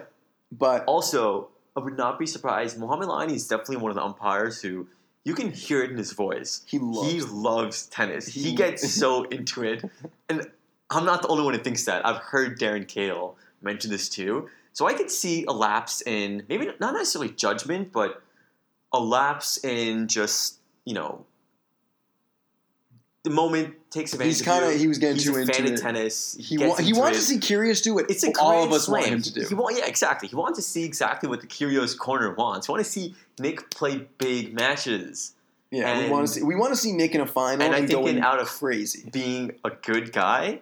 But Also, I would not be surprised. Mohamed Lahyani is definitely one of the umpires who you can hear it in his voice. he loves. He loves tennis. He, He- gets so into it. And I'm not the only one who thinks that. I've heard Darren Cahill mention this too. So I could see a lapse in maybe not necessarily judgment, but a lapse in just, you know, the moment takes advantage He's kind of he was getting He's too a into fan it. of tennis. He wa- he wants to see Kyrgios do what It's a all grand of us slam. want him to do. He want, yeah, exactly. He wants to see exactly what the Kyrgios corner wants. He want to see Nick play big matches. yeah, we and- want to see we want to see Nick in a final and and, I think going in out of- crazy. being a good guy,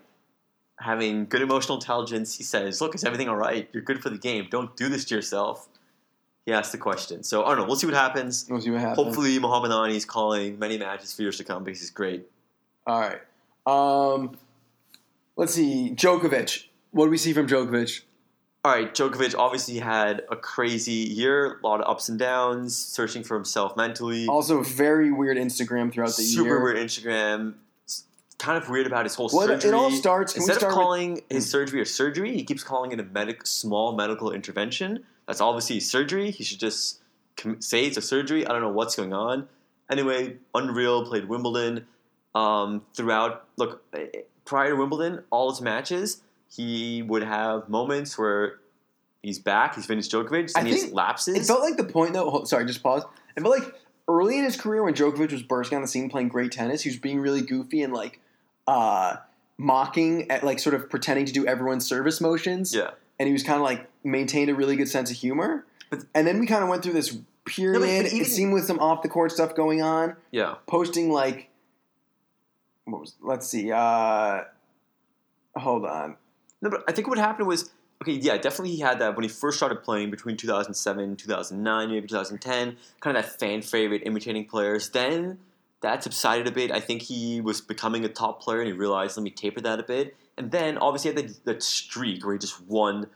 having good emotional intelligence, he says, "Look, is everything all right? You're good for the game. Don't do this to yourself." He asked the question. So I don't know. We'll see what happens. We'll see what happens. Hopefully, Muhammad Ali is calling many matches for years to come because he's great. All right. Um, let's see. Djokovic. What do we see from Djokovic? all right, Djokovic obviously had a crazy year, a lot of ups and downs, searching for himself mentally. Also, very weird Instagram throughout the Super year. Super weird Instagram. Kind of weird about his whole Well, it- surgery. it all starts. Instead start of with- calling his surgery a surgery, he keeps calling it a medic, small medical intervention. That's obviously surgery. He should just com- say it's a surgery. I don't know what's going on. Anyway, unreal. Played Wimbledon. Um, throughout, look, eh, prior to Wimbledon, all his matches, he would have moments where he's back. He's finished Djokovic, and he lapses. It felt like the point though. hold- Sorry, just pause. It felt like early in his career when Djokovic was bursting on the scene playing great tennis, he was being really goofy and like uh, mocking at like sort of pretending to do everyone's service motions. yeah. and he was kind of like maintained a really good sense of humor. But- and then we kind of went through this period. but even- it seemed with some off the court stuff going on, Yeah. posting like what was let's see, uh hold on. No, but I think what happened was okay. Yeah, definitely he had that when he first started playing between 2007, 2009, maybe 2010. Kind of that fan favorite, imitating players. Then that subsided a bit. I think he was becoming a top player, and he realized let me taper that a bit. And then obviously had that, that streak where he just won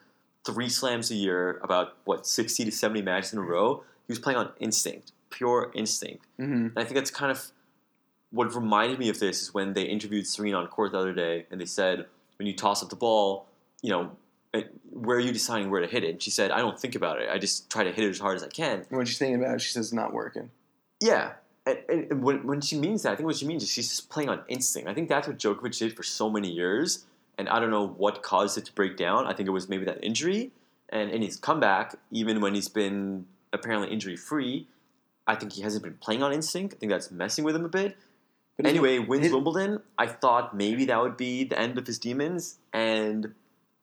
three slams a year, about what 60 to 70 matches in a row. He was playing on instinct, pure instinct. hmm And I think that's kind of what reminded me of this is when they interviewed Serena on court the other day, and they said, when you toss up the ball, you know, where are you deciding where to hit it? And she said, I don't think about it. I just try to hit it as hard as I can. When she's thinking about it, she says it's not working. Yeah. And, when, when she means that, I think what she means is she's just playing on instinct. I think that's what Djokovic did for so many years. And I don't know what caused it to break down. I think it was maybe that injury. And in his comeback, even when he's been apparently injury free, I think he hasn't been playing on instinct. I think that's messing with him a bit. But his- Anyway, wins his- Wimbledon. I thought maybe that would be the end of his demons, and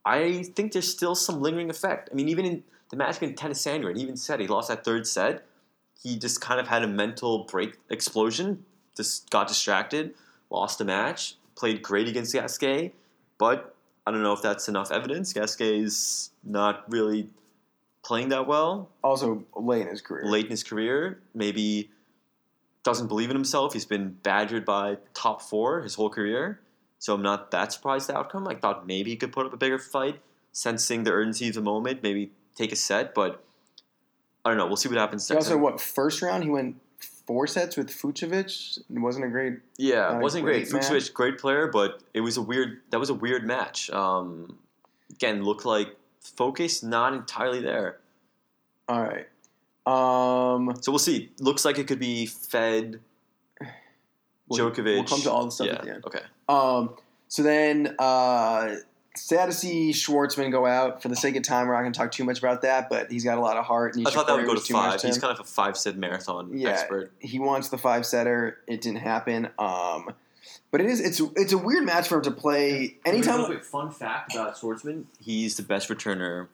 I think there's still some lingering effect. I mean, even in the match against Tennys Sandgren, he even said he lost that third set. He just kind of had a mental break explosion, just got distracted, lost the match, played great against Gasquet, but I don't know if that's enough evidence. Gasquet's not really playing that well also late in his career. late in his career, maybe doesn't believe in himself. He's been badgered by top four his whole career. So I'm not that surprised the outcome. I thought maybe he could put up a bigger fight, sensing the urgency of the moment, maybe take a set, but I don't know. We'll see what happens He next also time. what first round he went four sets with Fucsovics. It wasn't a great. Yeah, it a wasn't great. great Fucsovics, great player, but it was a weird. That was a weird match. Um, again, looked like focus not entirely there. All right. Um, So we'll see. Looks like it could be Fed, we'll- Djokovic. We'll come to all the stuff yeah. at the end. Okay. Um, so then, uh, sad to see Schwartzman go out. For the sake of time, we're not going to talk too much about that, but he's got a lot of heart. And I thought that would go to five. He's kind of a five set marathon Yeah. expert. he wants the five setter. It didn't happen. Um, but it is it's it's a weird match for him to play. Anytime. Wait, fun fact about Schwartzman: he's the best returner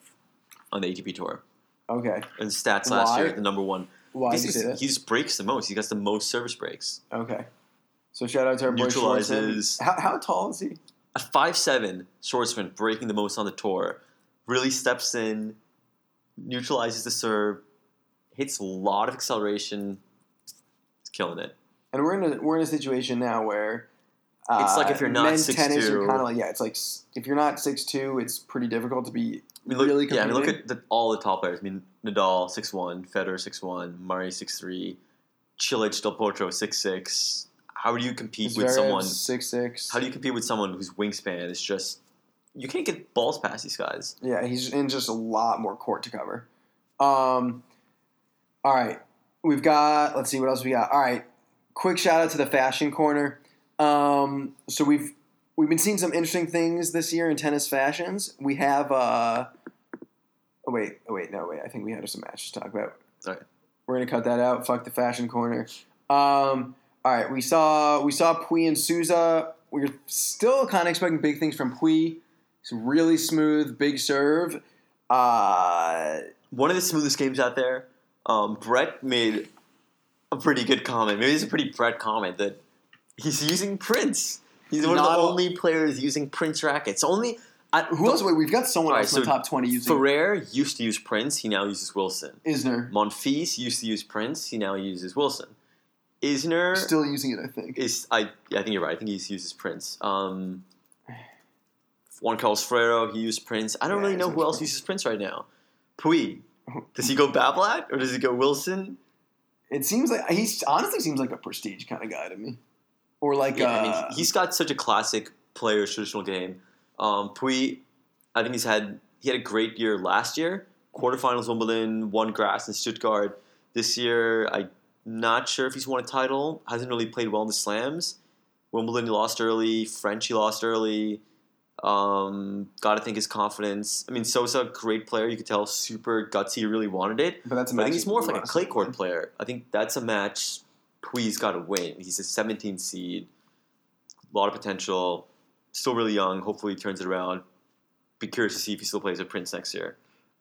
on the ATP tour. Okay. And stats last Why? year, the number one. Why do He's you just- say that? he just breaks the most. He gets the most service breaks. Okay. So shout out to our boy Neutralizes- Schwartzman. How, how tall is he? A five seven Schwartzman breaking the most on the tour. Really steps in, neutralizes the serve, hits a lot of acceleration. Killing it. And we're in a we're in a situation now where uh, It's like if you're not 6'2". tennis, you're kind of like yeah, it's like if you're not six two, it's pretty difficult to be I mean, look, really yeah, I mean, look at the, all the top players. I mean, Nadal six one, Federer six one, Murray six three, Cilic, Del Potro six six. How do you compete with someone? six six. How do you compete with someone whose wingspan is just you can't get balls past these guys? Yeah, he's in just a lot more court to cover. Um, all right, we've got. Let's see what else we got. All right, quick shout out to the fashion corner. Um, so we've we've been seeing some interesting things this year in tennis fashions. We have. Uh, oh wait, oh wait, no wait. I think we had some matches to talk about. All right. We're gonna cut that out. Fuck the fashion corner. Um, all right, we saw we saw Pouille and Sousa. We're still kind of expecting big things from Pouille. It's really smooth, big serve. Uh, One of the smoothest games out there. Um, Brett made a pretty good comment. Maybe it's a pretty Brett comment that he's using Prince. He's one of the a- only players using Prince rackets. Only I, who else? Wait, we've got someone All right, else in the top twenty using Ferrer used to use Prince. He now uses Wilson. Isner. Monfils used to use Prince. He now uses Wilson. Isner Still using it, I think. is I. I think you're right. I think he uses Prince. Um, Juan Carlos Ferrero, he used Prince. I don't Yeah, really know who else Prince. uses Prince right now. Pouille. Does he go Babolat or does he go Wilson? It seems like he honestly seems like a prestige kind of guy to me, or like Yeah, I uh, mean, he's got such a classic player's traditional game. Um, Pouille, I think he's had he had a great year last year. Quarterfinals Wimbledon, won grass in Stuttgart. This year, I'm not sure if he's won a title. Hasn't really played well in the slams. Wimbledon he lost early. French he lost early. Um, Got to think his confidence. I mean, Sousa, great player. You could tell, super gutsy. He really wanted it. but that's a But I think he's more of like a clay court player. I think that's a match Pouille's got to win. He's a 17 seed, a lot of potential, still really young. Hopefully, he turns it around. Be curious to see if he still plays with Prince next year.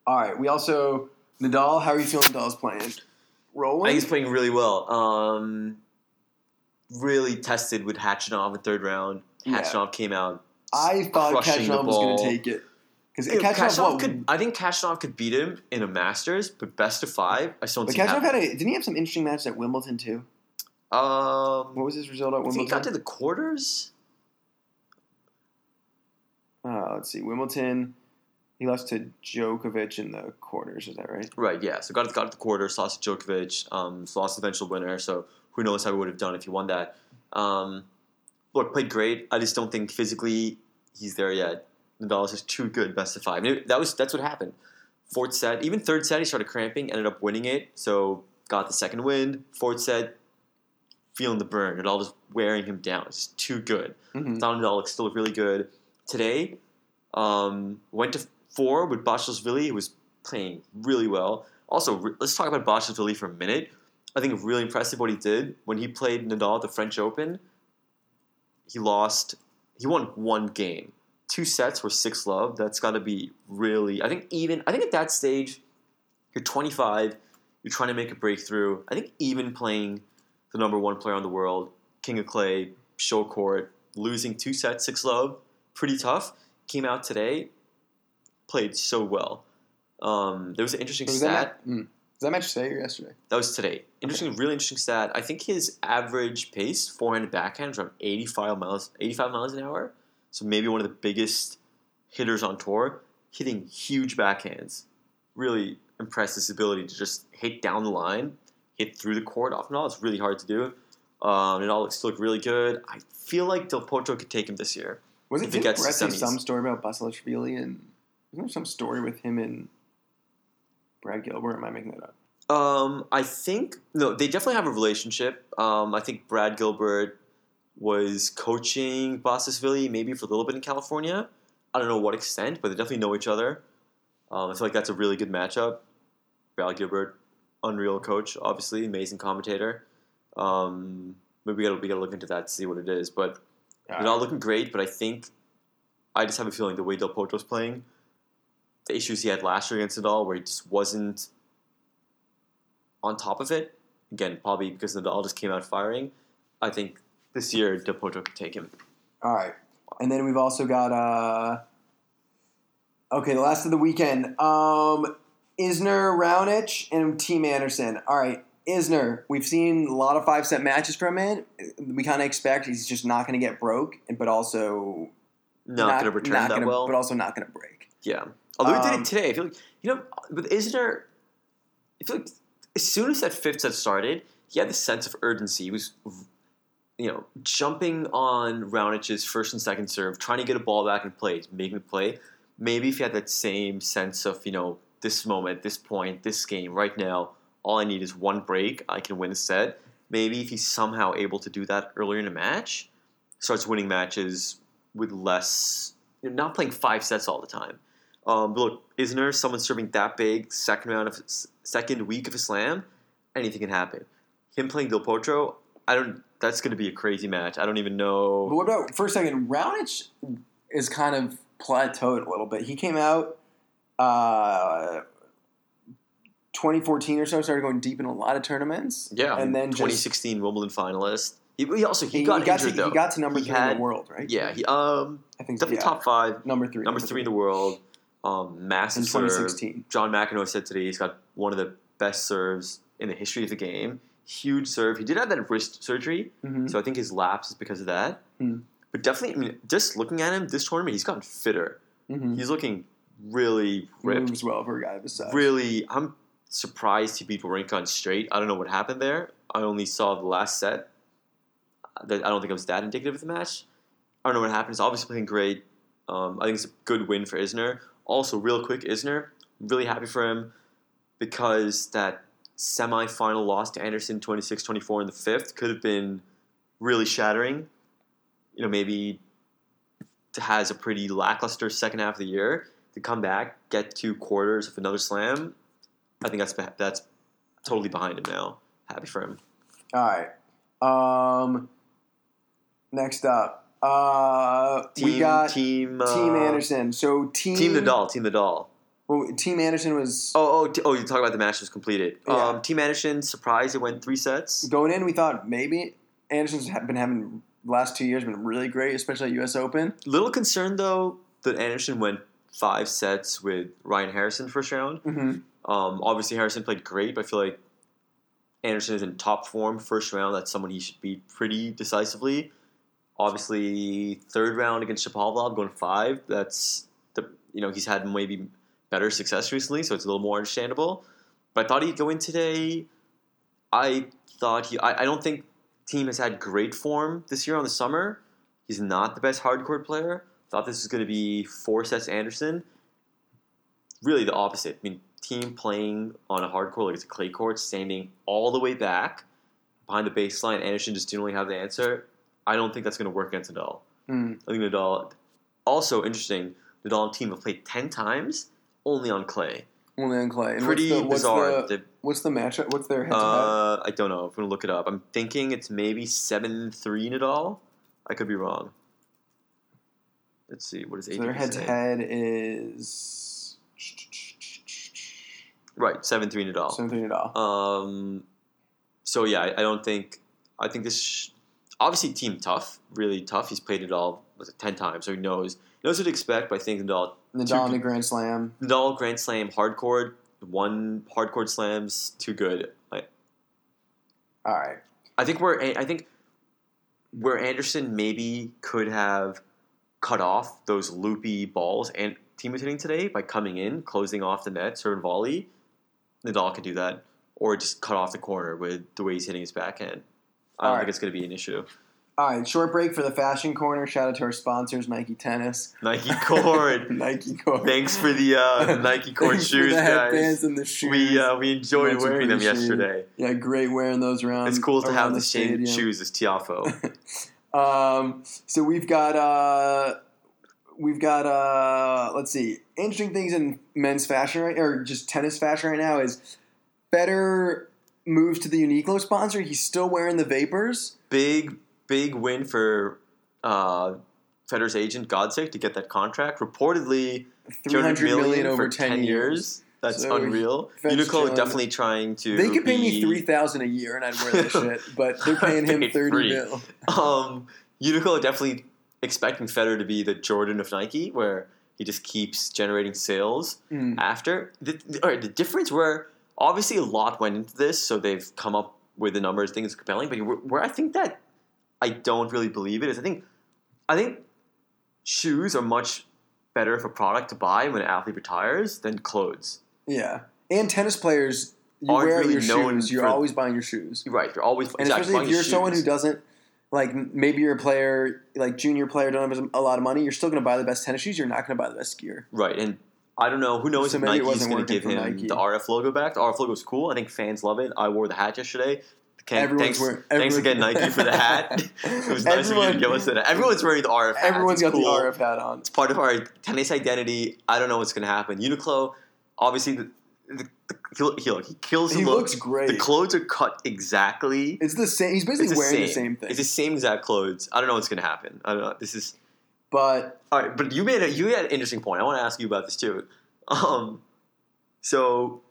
All right, we also Nadal. How are you feeling? Nadal's playing. I think he's playing really well. Um, really tested with Khachanov in third round. Yeah. Came out. I thought Khachanov was going to take it because Khachanov, could, I think Khachanov could beat him in a Masters, but best of five, I still don't but Khachanov had a didn't he have some interesting matches at Wimbledon too? Um, What was his result at think he got to the quarters. uh, let's see, Wimbledon. He lost to Djokovic in the quarters. Is that right? Right, yeah. So got got to the quarter, lost to Djokovic, um, so lost the eventual winner. So who knows how he would have done if he won that. Um, look, played great. I just don't think physically he's there yet. Nadal is just too good, best of five. It- that was that's what happened. Fourth set, even third set, he started cramping, ended up winning it. So got the second win. Fourth set, feeling the burn. Nadal just wearing him down. It's too good. Mm-hmm. Nadal looks still really good. Today, um, went to four with Basilashvili, who was playing really well. Also, re- let's talk about Basilashvili for a minute. I think really impressive what he did when he played Nadal at the French Open. He lost. He won one game. Two sets were six love. That's got to be really. I think even. I think at that stage, you're 25. You're trying to make a breakthrough. I think even playing the number one player in the world, King of Clay, show court, losing two sets, six love, pretty tough. Came out today, played so well. Um, there was an interesting Was stat. that, mm. was that match today or yesterday? That was today. Interesting, really interesting stat. I think his average pace, forehand and backhand, is around 85 miles, 85 miles an hour. So maybe one of the biggest hitters on tour, hitting huge backhands. Really impressed his ability to just hit down the line, hit through the court off and all. It's really hard to do. Um, it all looks look really good. I feel like Del Potro could take him this year. Was it If he didn't gets Brett say some story about Basilashvili and wasn't there some story with him and Brad Gilbert? Am I making that up? Um, I think no, they definitely have a relationship. Um, I think Brad Gilbert was coaching Basilashvili maybe for a little bit in California. I don't know what extent, but they definitely know each other. Um, I feel like that's a really good matchup. Brad Gilbert, unreal coach, obviously amazing commentator. Um, maybe we gotta we gotta look into that to see what it is. But they're not looking great. But I think I just have a feeling the way Del Potro's playing, the issues he had last year against Nadal, where he just wasn't on top of it. Again, probably because Nadal just came out firing. I think this year Del Potro could take him. All right. And then we've also got uh Okay, the last of the weekend. Um Isner, Raonic, and Thiem Anderson. All right, Isner, we've seen a lot of five set matches from him. We kind of expect he's just not going to get broke, but also Not, going to return not that gonna- well. but also not going to break. yeah. Although he did Um, it today. I feel like you know with Isner, I feel like as soon as that fifth set started, he had this sense of urgency. He was you know, jumping on Raonic's first and second serve, trying to get a ball back in play, making the play. Maybe if he had that same sense of, you know, this moment, this point, this game, right now, all I need is one break, I can win a set. Maybe if he's somehow able to do that earlier in a match, starts winning matches with less, you know, not playing five sets all the time. Um, but look, Isner, someone serving that big, second round of second week of a slam, anything can happen. Him playing Del Potro, I don't. That's going to be a crazy match. I don't even But know. what about for a second? Raonic is kind of plateaued a little bit. He came out uh, 2014 or so, started going deep in a lot of tournaments. Yeah, and then just 2016 Wimbledon finalist. He, he also he, he, got he got injured to though. he got to number three in the world, right? yeah, he um I think so, definitely yeah. top five, number three, number three in the world. Um, in massive serve. 2016. John McEnroe said today he's got one of the best serves in the history of the game. Huge serve. He did have that wrist surgery, Mhm. so I think his lapse is because of that. Hmm. but definitely, I mean, just looking at him this tournament, he's gotten fitter. Mm-hmm. He's looking really ripped. Moves well for a guy of his size. Really, I'm surprised he beat Wawrinka on straight. I don't know what happened there. I only saw the last set. That I don't think it was that indicative of the match. I don't know what happened. He's obviously playing great. Um, I think it's a good win for Isner. Also, real quick, Isner, really happy for him because that semi-final loss to Anderson 26-24 in the fifth could have been really shattering. You know, maybe has a pretty lackluster second half of the year to come back, get two quarters of another slam. I think that's that's totally behind him now. Happy for him. All right. Um, next up, uh, Thiem, we got Thiem uh, Thiem Anderson. So Thiem Thiem Nadal. Thiem Nadal. Well, Thiem Anderson was Oh, oh, t- oh! You talk about the match was completed. Yeah. Um, Thiem Anderson surprised it went three sets. going in. We thought maybe Anderson's been having the last two years been really great, especially at U.S. Open. Little concerned though that Anderson went five sets with Ryan Harrison first round. Mm-hmm. Um, obviously Harrison played great, but I feel like Anderson is in top form first round. That's someone he should beat pretty decisively. Obviously, third round against Shapovalov going five. That's the you know he's had maybe better success recently, so it's a little more understandable. But I thought he'd go in today. I thought he. I, I don't think Thiem has had great form this year on the summer. He's not the best hard court player. Thought this was going to be four sets Anderson. Really the opposite. I mean, Thiem playing on a hard court like it's a clay court, standing all the way back behind the baseline. Anderson just didn't really have the answer. I don't think that's going to work against Nadal. Mm. I think Nadal. Also interesting, Nadal and Thiem have played ten times only on clay. Only on clay. And Pretty what's the, bizarre. What's the, The- what's the matchup? What's their head to head? uh, I don't know. I'm gonna look it up. I'm thinking it's maybe seven three Nadal. I could be wrong. Let's see. What is So ATP their head to head is Right, seven three Nadal. something at all. Um, so yeah, I, I don't think. I think this. Obviously, Thiem tough, really tough. He's played it all was it ten times, so he knows knows what to expect. But I think Nadal, Nadal in two- the Grand Slam. Nadal Grand Slam hard court, one hard court slams too good. All right. I think where I think where Anderson maybe could have cut off those loopy balls and Thiem was hitting today by coming in, closing off the net, serve and volley. Nadal could do that, or just cut off the corner with the way he's hitting his backhand. I don't think it's going to be an issue. All right. Short break for the fashion corner. Shout out to our sponsors, Nike Tennis, Nike Court. Nike Court. Thanks for the uh, Nike Court shoes, the guys. and the shoes. We uh, we enjoyed Much wearing them yesterday. yeah, great wearing those around. It's cool to have the, stadium. same shoes as Tiafoe. Um, so we've got uh, we've got uh, let's see, interesting things in men's fashion right, or just tennis fashion right now is Federer moves to the Uniqlo sponsor. He's still wearing the Vapors. big big win for uh, Federer's agent Godsick to get that contract. Reportedly, Three hundred million over for ten, years. That's So unreal. Uniqlo definitely trying to. They could pay me three thousand a year and I'd wear that shit, but they're paying him thirty mil. Um, Uniqlo definitely expecting Federer to be the Jordan of Nike, where he just keeps generating sales Mm. after. The, the, all right, the difference where obviously a lot went into this, so they've come up with the numbers. I think it's compelling, but where, where I think that I don't really believe it is I think I think shoes are much better of a product to buy when an athlete retires than clothes. Yeah, and tennis players, you Aren't wear really your shoes. You're for- always buying your shoes. You're right. You're always And exactly, especially if you're someone who doesn't like maybe you're a player like junior player don't have a lot of money, you're still going to buy the best tennis shoes. You're not going to buy the best gear. Right, and I don't know. Who knows So if Nike's going to give him Nike. the RF logo back. The RF logo is cool. I think fans love it. I wore the hat yesterday. Can- thanks, wearing- thanks again, Nike, for the hat. it was nice of you to give us that. Everyone's wearing the RF hat. Everyone's it's got cool. the RF hat on. It's part of our tennis identity. I don't know what's going to happen. Uniqlo, obviously, the, the, the, he, he, look, he kills the He look. looks great. The clothes are cut exactly. It's the same. He's basically the wearing the same. same thing. It's the same exact clothes. I don't know what's going to happen. I don't know. This is but all right, but you made a you had an interesting point. I want to ask you about this too. Um, so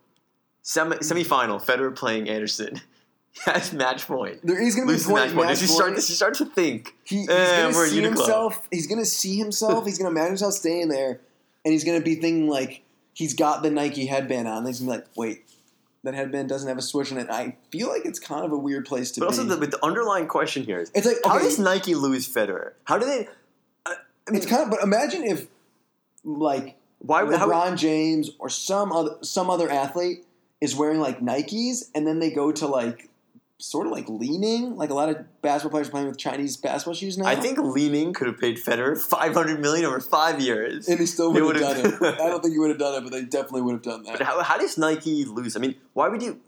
semi semifinal, Federer playing Anderson. That's match point. there is going to be point match point. match Does he start? point. Does he start to think? He, he's Eh, going to see himself. He's going to see himself. he's going to imagine himself staying there, and he's going to be thinking like he's got the Nike headband on. And he's going to be like, wait, that headband doesn't have a switch in it. I feel like it's kind of a weird place to But be. But also, the, the underlying question here is: it's like How does Nike lose Federer? How do they? I mean, it's mm. kind of. But imagine if like why would how, LeBron James or some other some other athlete is wearing like Nikes, and then they go to like sort of like Li-Ning. Like a lot of basketball players playing with Chinese basketball shoes now. I think Li-Ning could have paid Federer five hundred million over five years. and he still would have done it. I don't think he would have done it, but they definitely would have done But that. how, how does Nike lose? I mean, why would you?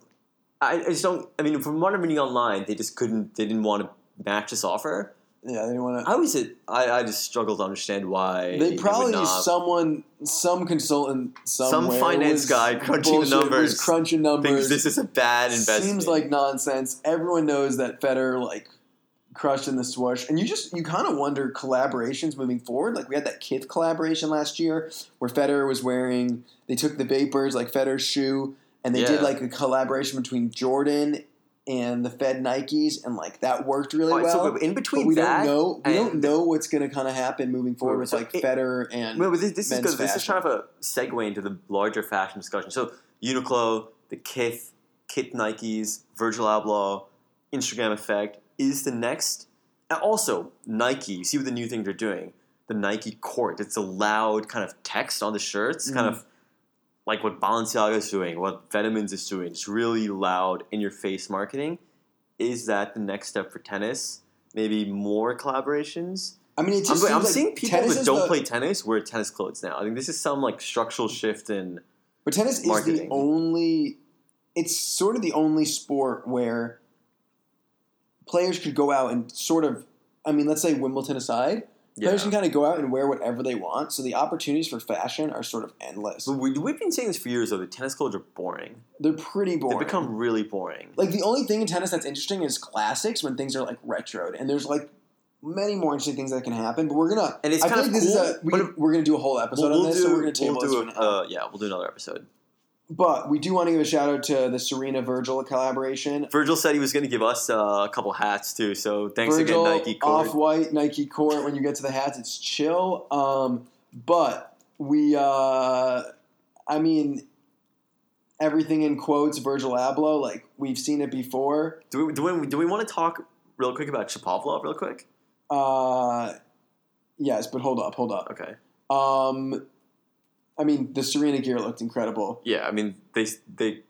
I, I just don't. I mean, from what I'm reading online, they just couldn't. They didn't want to match this offer. Yeah, they didn't want to. How is it? I, I just struggle to understand why They would probably not- someone, some consultant, somewhere some finance was guy crunching the bullshit, numbers, was crunching thinks numbers. this is a bad investment. Seems like nonsense. Everyone knows that Federer like crushed in the swoosh, and you just you kind of wonder collaborations moving forward. Like we had that Kith collaboration last year where Federer was wearing. They took the Vapors like Federer's shoe, and they did Yeah. like a collaboration between Jordan and the Fed Nikes, and like that worked really All right, well. so in but between we that, don't know. We don't know what's going to kind of happen moving forward with So like it- Federer and Well, this, this is good. This is kind of a segue into the larger fashion discussion. So Uniqlo, the Kith, Kith Nikes, Virgil Abloh, Instagram effect is the next. And also Nike. You see what the new thing they're doing? The Nike Court. It's a loud kind of text on the shirts, kind Mhm. of like what Balenciaga is doing, what Vetements is doing. It's really loud, in your face marketing. Is that the next step for tennis? Maybe more collaborations. I mean, it I'm, I'm like seeing people that don't the- play tennis wear tennis clothes now. I think this is some like structural shift in. But tennis is the marketing. only. It's sort of the only sport where players could go out and sort of. I mean, let's say Wimbledon aside, Yeah. players can kind of go out and wear whatever they want. So the opportunities for fashion are sort of endless. But we, we've been saying this for years though. The tennis clothes are boring. They're pretty boring. They've become really boring. like the only thing in tennis that's interesting is classics when things are like retroed, and there's like many more interesting things that can happen. But we're gonna. And it's I kind feel of like this cool, is a. We, but- we're gonna do a whole episode We'll, on this, do. so we're gonna table we'll this do. A, uh, yeah, we'll do another episode. But we do want to give a shout out to the Serena Virgil collaboration. Virgil said he was going to give us uh, a couple hats too. So thanks Virgil, again, Nike. Court. off white Nike court. When you get to the hats, it's chill. Um, but we, uh, I mean, everything in quotes. Virgil Abloh, like we've seen it before. Do we, do we do we want to talk real quick about Shapovalov real quick? Uh, yes, but hold up, hold up. Okay. Um, I mean, the Serena gear looked incredible, Yeah, I mean they they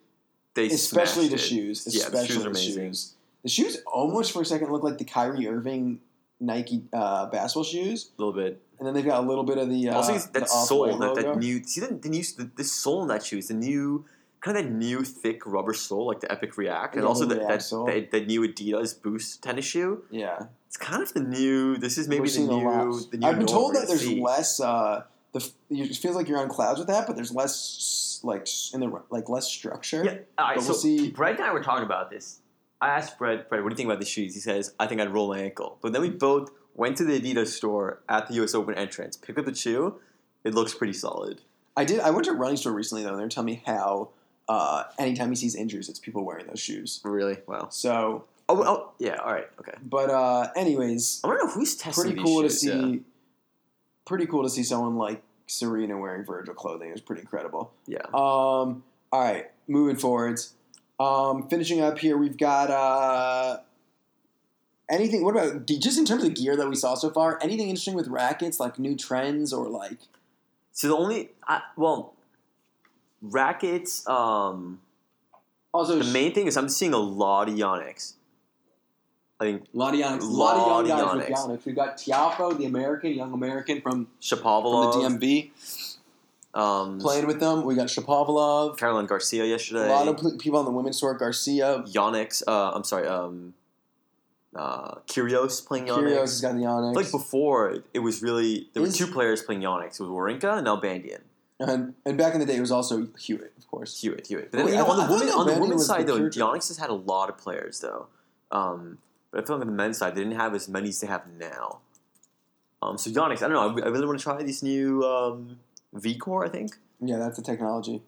they especially the it. shoes. Yeah, the shoes are the amazing. shoes. The shoes almost for a second looked like the Kyrie Irving Nike uh, basketball shoes, A little bit. and then they've got a little bit of the uh, also, that sole, that, logo. that new, see the, the new, the, the sole in that shoe is the new, kind of that new thick rubber sole, like the Epic React, and Yeah, also the the, that, that, that new Adidas Boost tennis shoe. yeah. It's kind of the new. This is maybe the seeing a lot. new. The new I've been told that there's see. less. Uh, the it feels like you're on clouds with that, but there's less like in the like less structure. Yeah, all right. But So we'll see. Brett and I were talking about this. I asked Brett, Brett, what do you think about the shoes? He says, I think I'd roll my ankle. But then we both went to the Adidas store at the U.S. Open entrance, picked up the shoe. It looks pretty solid. I did. I went to a running store recently though, and they were telling me how uh, anytime he sees injuries, it's people wearing those shoes. Really? Wow. So, Oh, oh yeah. All right. Okay. but uh, anyways, I don't know who's testing pretty cool to see. yeah. Pretty cool to see someone like Serena wearing Virgil clothing. It was pretty incredible. Yeah. Um, all right, moving forwards. Um, finishing up here, we've got uh, anything. What about just in terms of gear that we saw so far? Anything interesting with rackets, like new trends or like? So the only, I, well, rackets. Um, Also, the main thing is I'm seeing a lot of Yonex. I think lot of Yonex, lot lot of young guys with. Yonex. We've got Tiafoe, the American, young American from Shapovalov, from the DMV, um, playing with them. We got Shapovalov. Caroline Garcia yesterday. A lot of people on the women's tour. Garcia, Yonex. Uh, I'm sorry. Um, uh, Kyrgios playing Yonex. Kyrgios has got the. Like before, it was really there were two players playing Yonex. It was Wawrinka and Nalbandian. and, and back in the day, it was also Hewitt, of course. Hewitt, Hewitt. But then, Wait, you I on the thought- I women thought on the women's side though, Yonex has had a lot of players though. Um, but I feel like on the men's side, they didn't have as many as they have now. Um, so Yonex, I don't know. I, I really want to try these new um, V Core. I think Yeah, that's the technology.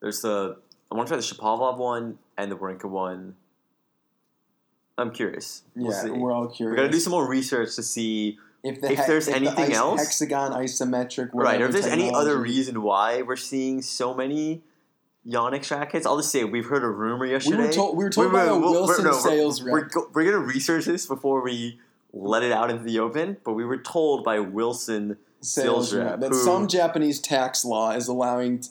there's the I want to try the Shapovalov one and the Wawrinka one. I'm curious. We'll yeah, see. we're all curious. We're gonna do some more research to see if, the if he- there's the anything ice- else- hexagon isometric, right, or if there's any other reason why we're seeing so many Yonex rackets. I'll just say we've heard a rumor We yesterday. were told we were told by a we'll- Wilson no, sales we're, rep. We're, go- we're gonna research this before we let it out into the open. But we were told by Wilson sales sales rep rep that who- some Japanese tax law is allowing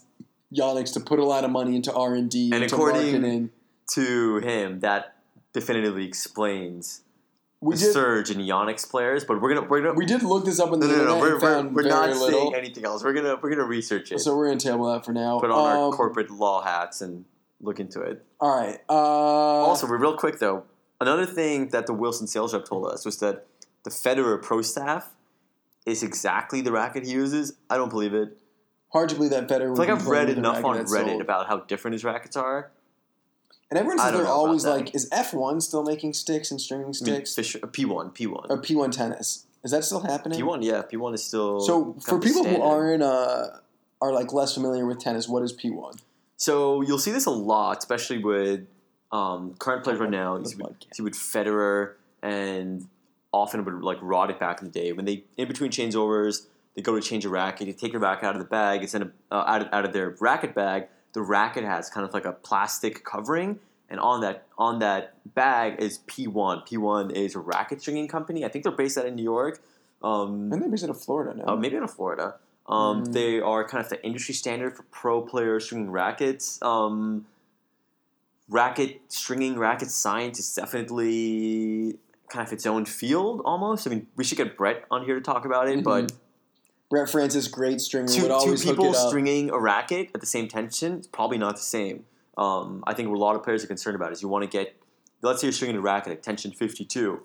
Yonex to put a lot of money into R and D And into according- marketing. to him that definitively explains We did surge in Yonex players. But we're gonna we're gonna we did look this up on the no no internet no we're, and we're, we're not little. saying anything else. We're gonna we're gonna research it. So we're gonna table that for now. put on our Um, corporate law hats and look into it. All right. Uh, Also, we're real quick though. Another thing that the Wilson sales rep told us was that the Federer Pro staff is exactly the racket he uses. I don't believe it. hard to believe that Federer. Like I've read enough on Reddit sold. about how different his rackets are. And everyone says they're always like, is F one still making sticks and stringing sticks? Fisher, P one, P one, or P one tennis? Is that still happening? P one. Yeah, P one is still. So for people who aren't uh, are like less familiar with tennis, what is P one? So you'll see this a lot, especially with um, current players right now. You see, with, see with Federer and often with like Roddick back in the day when they in between changeovers they go to change a racket. You take your racket out of the bag. It's in a, uh, out of out of their racket bag. The racket has kind of like a plastic covering, and on that on that bag is P1. P1 is a racket stringing company. I think they're based out in New York. Um, And they're based out of Florida now. uh, maybe out of Florida. Um, Mm. They are kind of the industry standard for pro players stringing rackets. Um, racket stringing, racket science is definitely kind of its own field almost. I mean, we should get Brett on here to talk about it, but Brett Francis, great stringer, two, would two always hook people it up. stringing a racket at the same tension is probably not the same. Um, I think what a lot of players are concerned about is you want to get, let's say you're stringing a racket at tension 52.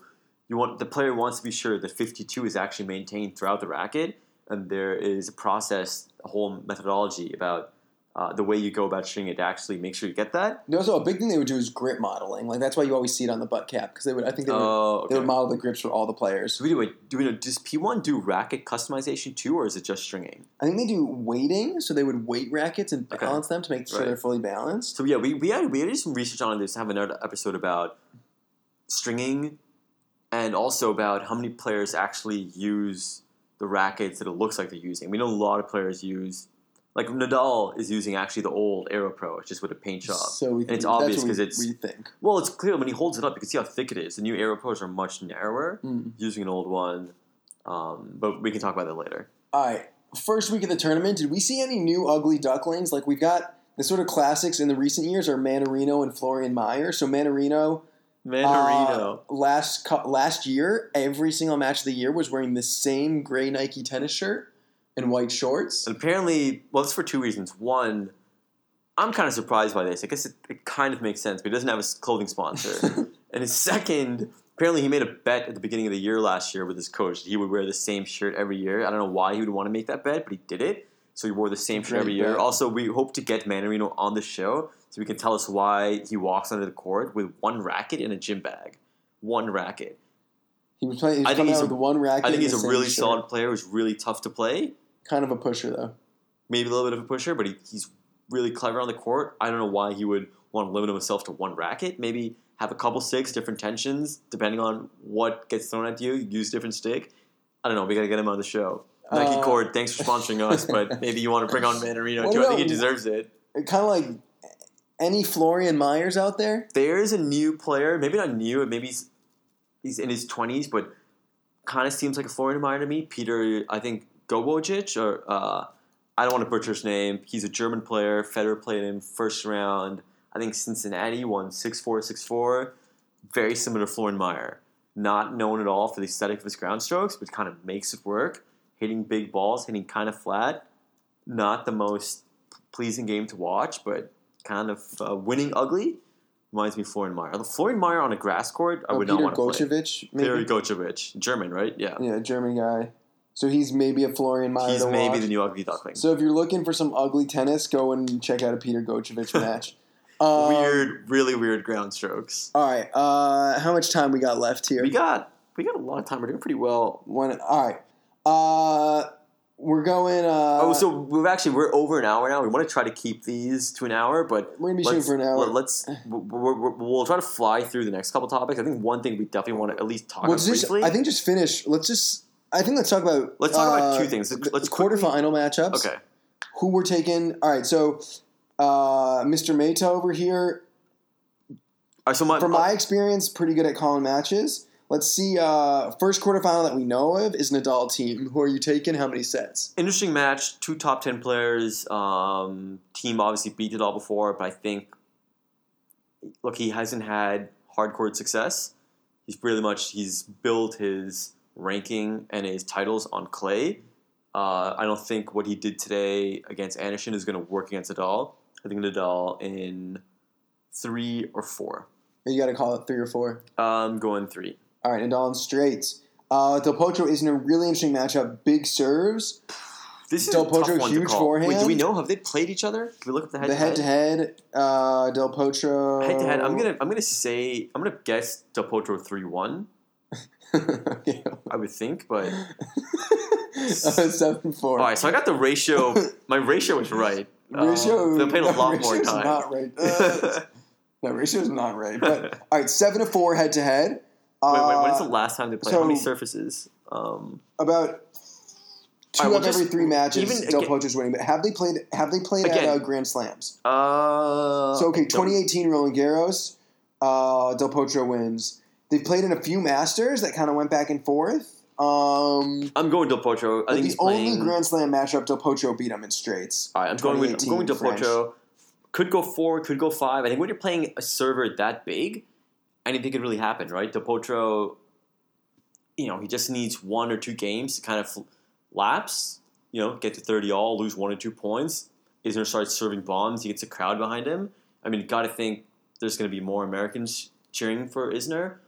You want the player wants to be sure that 52 is actually maintained throughout the racket, and there is a process, a whole methodology about uh, the way you go about stringing it to actually make sure you get that. And also, a big thing they would do is grip modeling. Like that's why you always see it on the butt cap because they would. I think they would. Oh, They would model the grips for all the players. So we do it. Do we know? Does P1 do racket customization too, or is it just stringing? I think they do weighting, so they would weight rackets and Okay. balance them to make sure Right. they're fully balanced. So yeah, we we had we had some research on this. Have another episode about stringing, and also about how many players actually use the rackets that it looks like they're using. We know a lot of players use, like Nadal is using actually the old Aero Pro, it's just with a paint job. So we And think, it's obvious that's what 'cause we, it's- we think. Well, it's clear when he holds it up, you can see how thick it is. The new Aero Pros are much narrower, Mm. using an old one. Um, but we can talk about that later. All right, first week of the tournament, did we see any new ugly ducklings? Like we've got the sort of classics in the recent years are Mannarino and Florian Mayer. So Mannarino, Mannarino. uh, last last year, every single match of the year was wearing the same gray Nike tennis shirt and white shorts. And apparently, well, it's for two reasons. One, I'm kind of surprised by this. I guess it, it kind of makes sense, but he doesn't have a clothing sponsor. and his second, apparently, he made a bet at the beginning of the year last year with his coach that he would wear the same shirt every year. I don't know why he would want to make that bet, but he did it. So he wore the same shirt every year. bet. Also, we hope to get Mannarino on the show so he can tell us why he walks onto the court with one racket and a gym bag. One racket. He was playing. He was I think he's a- with one racket. I think he's a really shirt. solid player who's really tough to play. Kind of a pusher though. maybe a little bit of a pusher, but he, he's really clever on the court. I don't know why he would want to limit himself to one racket. Maybe have a couple sticks, different tensions, depending on what gets thrown at you. Use different stick. I don't know. We got to get him on the show. Nike Uh, Cord, thanks for sponsoring us, but maybe you want to bring on Mannarino What too. I think he deserves it. Kind of like any Florian Mayers out there. There is a new player, maybe not new, maybe he's, he's in his 20s, but kind of seems like a Florian Mayer to me. Peter, I think Gojowczyk, or uh, I don't want to butcher his name. He's a German player. Federer played him first round. I think Cincinnati won 6 4 6 4. Very similar to Florian Mayer. Not known at all for the aesthetic of his ground strokes, but kind of makes it work. Hitting big balls, hitting kind of flat. Not the most pleasing game to watch, but kind of uh, winning ugly. Reminds me of Florian Mayer. Florian Mayer on a grass court, I Oh, would Peter not want to play. Peter Gojowczyk, German, right? Yeah. Yeah, German guy. So he's maybe a Florian Mayer. He's maybe watch. the new ugly duckling. So if you're looking for some ugly tennis, go and check out a Peter Gojowczyk match. Um, weird, really weird ground strokes. All right. Uh, how much time we got left here? We got we got a lot of time. We're doing pretty well. One. All right. Uh, we're going. Uh, oh, so we've actually we're over an hour now. We want to try to keep these to an hour, but we're gonna be shooting for an hour. let- Let's we're, we're, we'll try to fly through the next couple topics. I think one thing we definitely want to at least talk Well, about just, briefly. I think just finish. Let's just. I think let's talk about. Let's talk about uh, two things. the- Let's quickly- quarterfinal matchups. okay. Who we're taking? All right. So Uh, Mr. Meta over here, All right, so my, from my experience, pretty good at calling matches. Let's see. Uh, first quarterfinal that we know of is Nadal Thiem. Who are you taking? How many sets? interesting match. Two top ten players. Um, Thiem obviously beat it all before, but I think look, he hasn't had hard court success. He's really much he's built his ranking and his titles on clay. Uh, I don't think what he did today against Anderson is going to work against Nadal. I think Nadal in three or four. You got to call it three or four. I'm going three. All right, Nadal in straights. Uh, Del Potro is in a really interesting matchup. Big serves. This is Del Potro, huge forehand. Wait, do we know have they played each other? Can we look up the head the head to head. Uh, Del Potro. Head to head, I'm gonna I'm gonna say I'm gonna guess Del Potro three one. I would think, but seven four. all right. So I got the ratio. My ratio was right. Ratio. Uh, they played a no, lot more time. Not right. Uh, no, is not right. But all right, seven to four head to head. wait, wait. When is Uh, the last time they played? How many surfaces? Um, About two right, well, of every three matches, even Del again- Potro's winning. But have they played? Have they played Again. at uh, Grand Slams? uh, So okay, 2018 Roland Garros, uh, Del Potro wins. They've played in a few Masters that kind of went back and forth. Um, I'm going Del Potro. I think the he's playing. only Grand Slam matchup, Del Potro beat him in straights. all right, I'm going with I'm going Del French. Potro. Could go four, could go five. I think when you're playing a server that big, anything could really happen, right? Del Potro, you know, he just needs one or two games to kind of lapse, you know, get to 30 all, lose one or two points. Isner starts serving bombs. He gets a crowd behind him. I mean, you got to think there's going to be more Americans cheering for Isner.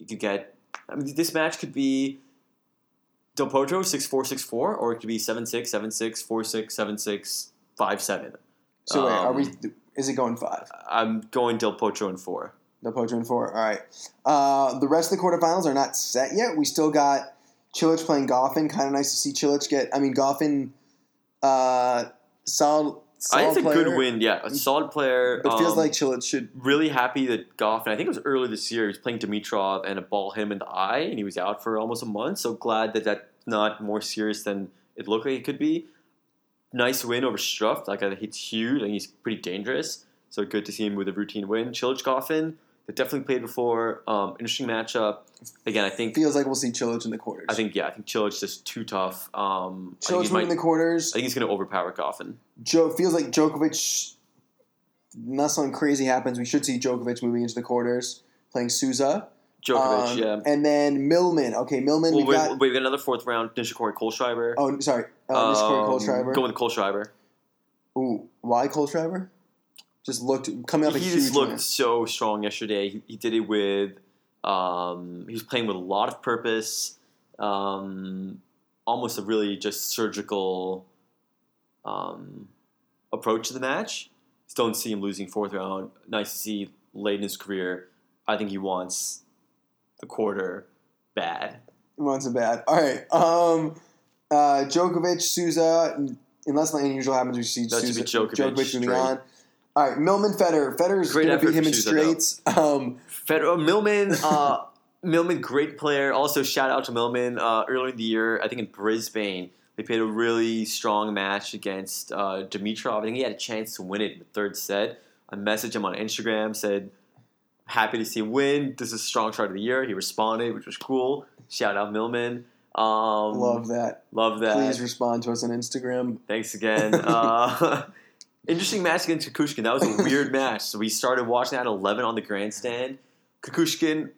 You could get, I mean, this match could be Del Potro 6 4 6 4, or it could be 7 6 7 6 4 6 7 6 5 7. So wait, are we? Um, Is it going five? I'm going Del Potro in 4. Del Potro in four. All right. Uh, the rest of the quarterfinals are not set yet. We still got Cilic playing Goffin. Kind of nice to see Cilic get. I mean, Goffin, uh, solid. I think it's a player, good win. Yeah, a solid player. But it feels um, like Cilic should. really happy that Goff, and I think it was early this year, he was playing Dimitrov and a ball hit him in the eye, and he was out for almost a month. So glad that that's not more serious than it looked like it could be. Nice win over Struff. Like I think he's huge and he's pretty dangerous. So good to see him with a routine win. Chilich Goffin, definitely played before. Um, interesting matchup. Again, I think Feels like we'll see Cilic in the quarters. I think yeah, I think Cilic just too tough. Um, Cilic might, the quarters. I think he's going to overpower Goffin. Joe feels like Djokovic. Unless something crazy happens, we should see Djokovic moving into the quarters, playing Sousa. Djokovic, Um, yeah. And then Millman. Okay, Millman. Well, we've got. wait, we got another fourth round. Nishikori Kohlschreiber. Oh, sorry. Uh, Nishikori Um, Kohlschreiber. Go with Kohlschreiber. Ooh, why Kohlschreiber? Just looked coming up a He just looked so strong yesterday. He, he did it with. Um, he was playing with a lot of purpose. Um, almost a really just surgical um, approach to the match. Just don't see him losing fourth round. Nice to see late in his career. I think he wants the quarter bad. He wants it bad. All right. Um, uh, Djokovic, Sousa. Unless something unusual happens, we see Sousa, be Djokovic moving on. All right, Millman. Federer's Great going to beat him in straights. Um, Federer, Millman, uh, Millman, great player. Also, shout out to Millman. Uh, earlier in the year, I think in Brisbane, they played a really strong match against uh, Dimitrov. I think he had a chance to win it in the third set. I messaged him on Instagram, said, "Happy to see him win. This is a strong start of the year." He responded, which was cool. Shout out Millman. Um, love that. love that. Please respond to us on Instagram. Thanks again. Uh, interesting match against Kukushkin. That was a weird match. So we started watching that at 11 on the grandstand. Kukushkin,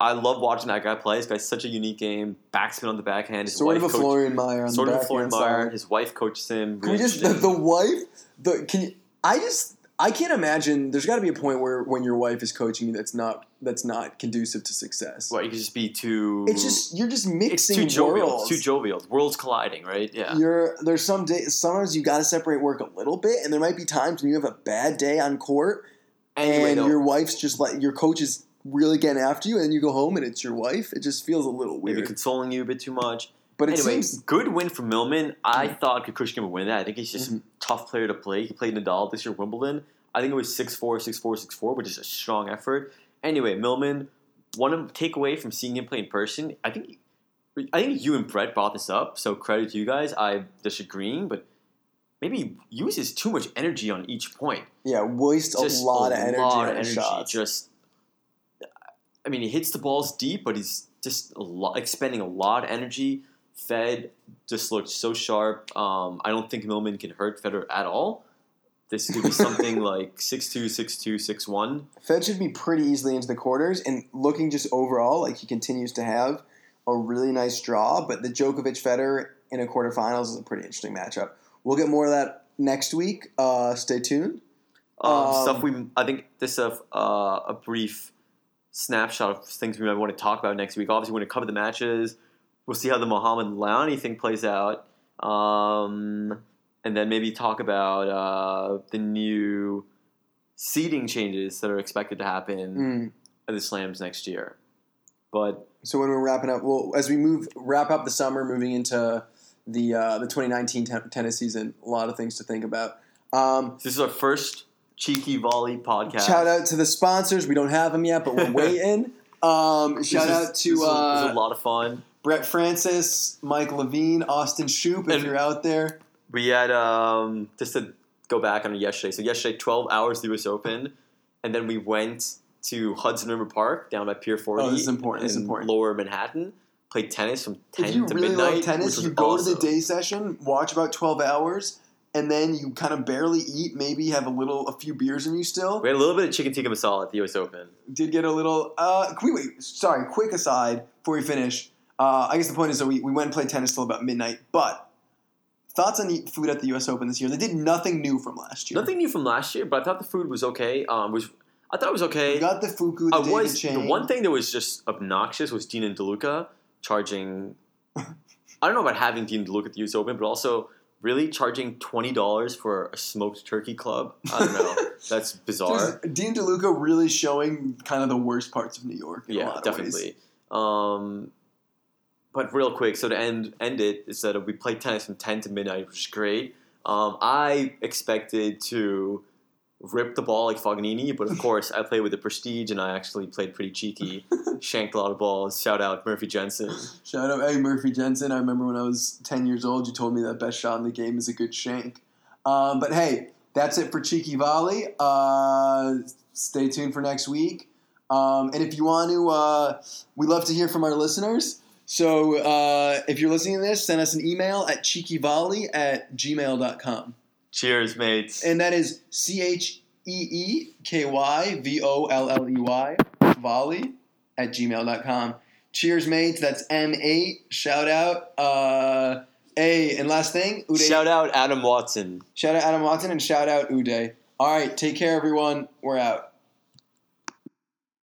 I love watching that guy play. This guy's such a unique game. Backspin on the backhand. His Sort of a coach- Florian Meyer on Sort the of a Florian Meyer. His wife coaches him. Can we just the, the wife? The can you? I just I can't imagine. There's got to be a point where when your wife is coaching you, that's not that's not conducive to success. What, you could just be too... It's just you're just It's mixing too jovial. worlds. It's too jovial. Worlds colliding, right? Yeah. You're there's some days sometimes you got to separate work a little bit, and there might be times when you have a bad day on court, and your wife's just like your coach is really getting after you, and then you go home and it's your wife. It just feels a little maybe weird. consoling you a bit too much. But it anyway, seems good win for Millman. I thought Kukushkin would win that. I think he's just Mhm. a tough player to play. He played Nadal this year Wimbledon. I think it was 6-4, 6-4, 6-4, which is a strong effort. Anyway, Millman, one takeaway from seeing him play in person, I think I think you and Brett brought this up, so credit to you guys. I'm disagreeing, but maybe he uses too much energy on each point. Yeah, waste a lot of energy lot of shots. Just, I mean, he hits the balls deep, but he's just a lot, expending a lot of energy. Fed just looked so sharp. Um, I don't think Millman can hurt Federer at all. This could be something like 6'2", 6'2", 6'1". Fed should be pretty easily into the quarters, and looking just overall, like he continues to have a really nice draw. But the Djokovic Federer in a quarterfinals is a pretty interesting matchup. We'll get more of that next week. Uh, stay tuned. Um, Um, stuff we, I think this is a, uh, a brief snapshot of things we might want to talk about next week. Obviously, we're going to cover the matches. We'll see how the Mohamed Lahyani thing plays out, um, and then maybe talk about uh, the new seating changes that are expected to happen Mm. at the Slams next year. But So when we're wrapping up, well, as we move wrap up the summer, moving into the uh, the 2019 ten- tennis season, a lot of things to think about. Um, this is our first cheeky volley podcast. Shout out to the sponsors. We don't have them yet, but we're waiting. Um, shout is- out to is- this is uh, a lot of fun. Brett Francis, Mike Levine, Austin Shoup, if And- you're out there. We had um, just to go back on yesterday. So yesterday, twelve hours the U.S. Open, and then we went to Hudson River Park down by Pier Forty. Oh, this is important, this is important. Lower Manhattan. Played tennis from ten If you to really midnight. love tennis, you go to the day session, watch about 12 hours, and then you kind of barely eat, maybe have a little, a few beers in you still. We had a little bit of chicken tikka masala at the U.S. Open. did get a little. Uh, wait, wait, sorry. Quick aside before we finish. Uh, I guess the point is that we, we went and played tennis till about midnight. But thoughts on the food at the U.S. Open this year? They did nothing new from last year. Nothing new from last year, but I thought the food was okay. Um, was I thought it was okay. Got the fuku. The I was the one thing that was just obnoxious was Dean and DeLuca charging. I don't know about having Dean and DeLuca at the U.S. Open, but also really charging twenty dollars for a smoked turkey club. I don't know. That's bizarre. Just Dean DeLuca really showing kind of the worst parts of New York. In a yeah, lot of ways. definitely. Um, but real quick, so to end end it is that we played tennis from ten to midnight, which is great. Um, I expected to rip the ball like Fognini, but of course I played with the prestige and I actually played pretty cheeky, shanked a lot of balls. Shout out Murphy Jensen. Shout out, hey Murphy Jensen. I remember when I was 10 years old, you told me that best shot in the game is a good shank. Um, but hey, that's it for Cheeky Volley. Uh, stay tuned for next week. Um, and if you want to, uh, we love to hear from our listeners. So uh, if you're listening to this, send us an email at cheekyvolley at gmail.com. Cheers, mates. And that is C H E E K Y V O L L E Y, volley at gmail.com. Cheers, mates. That's M8. Shout out. Uh, A. And last thing, Uday. Shout out Adam Watson. shout out Adam Watson and shout out Uday. All right. Take care, everyone. We're out.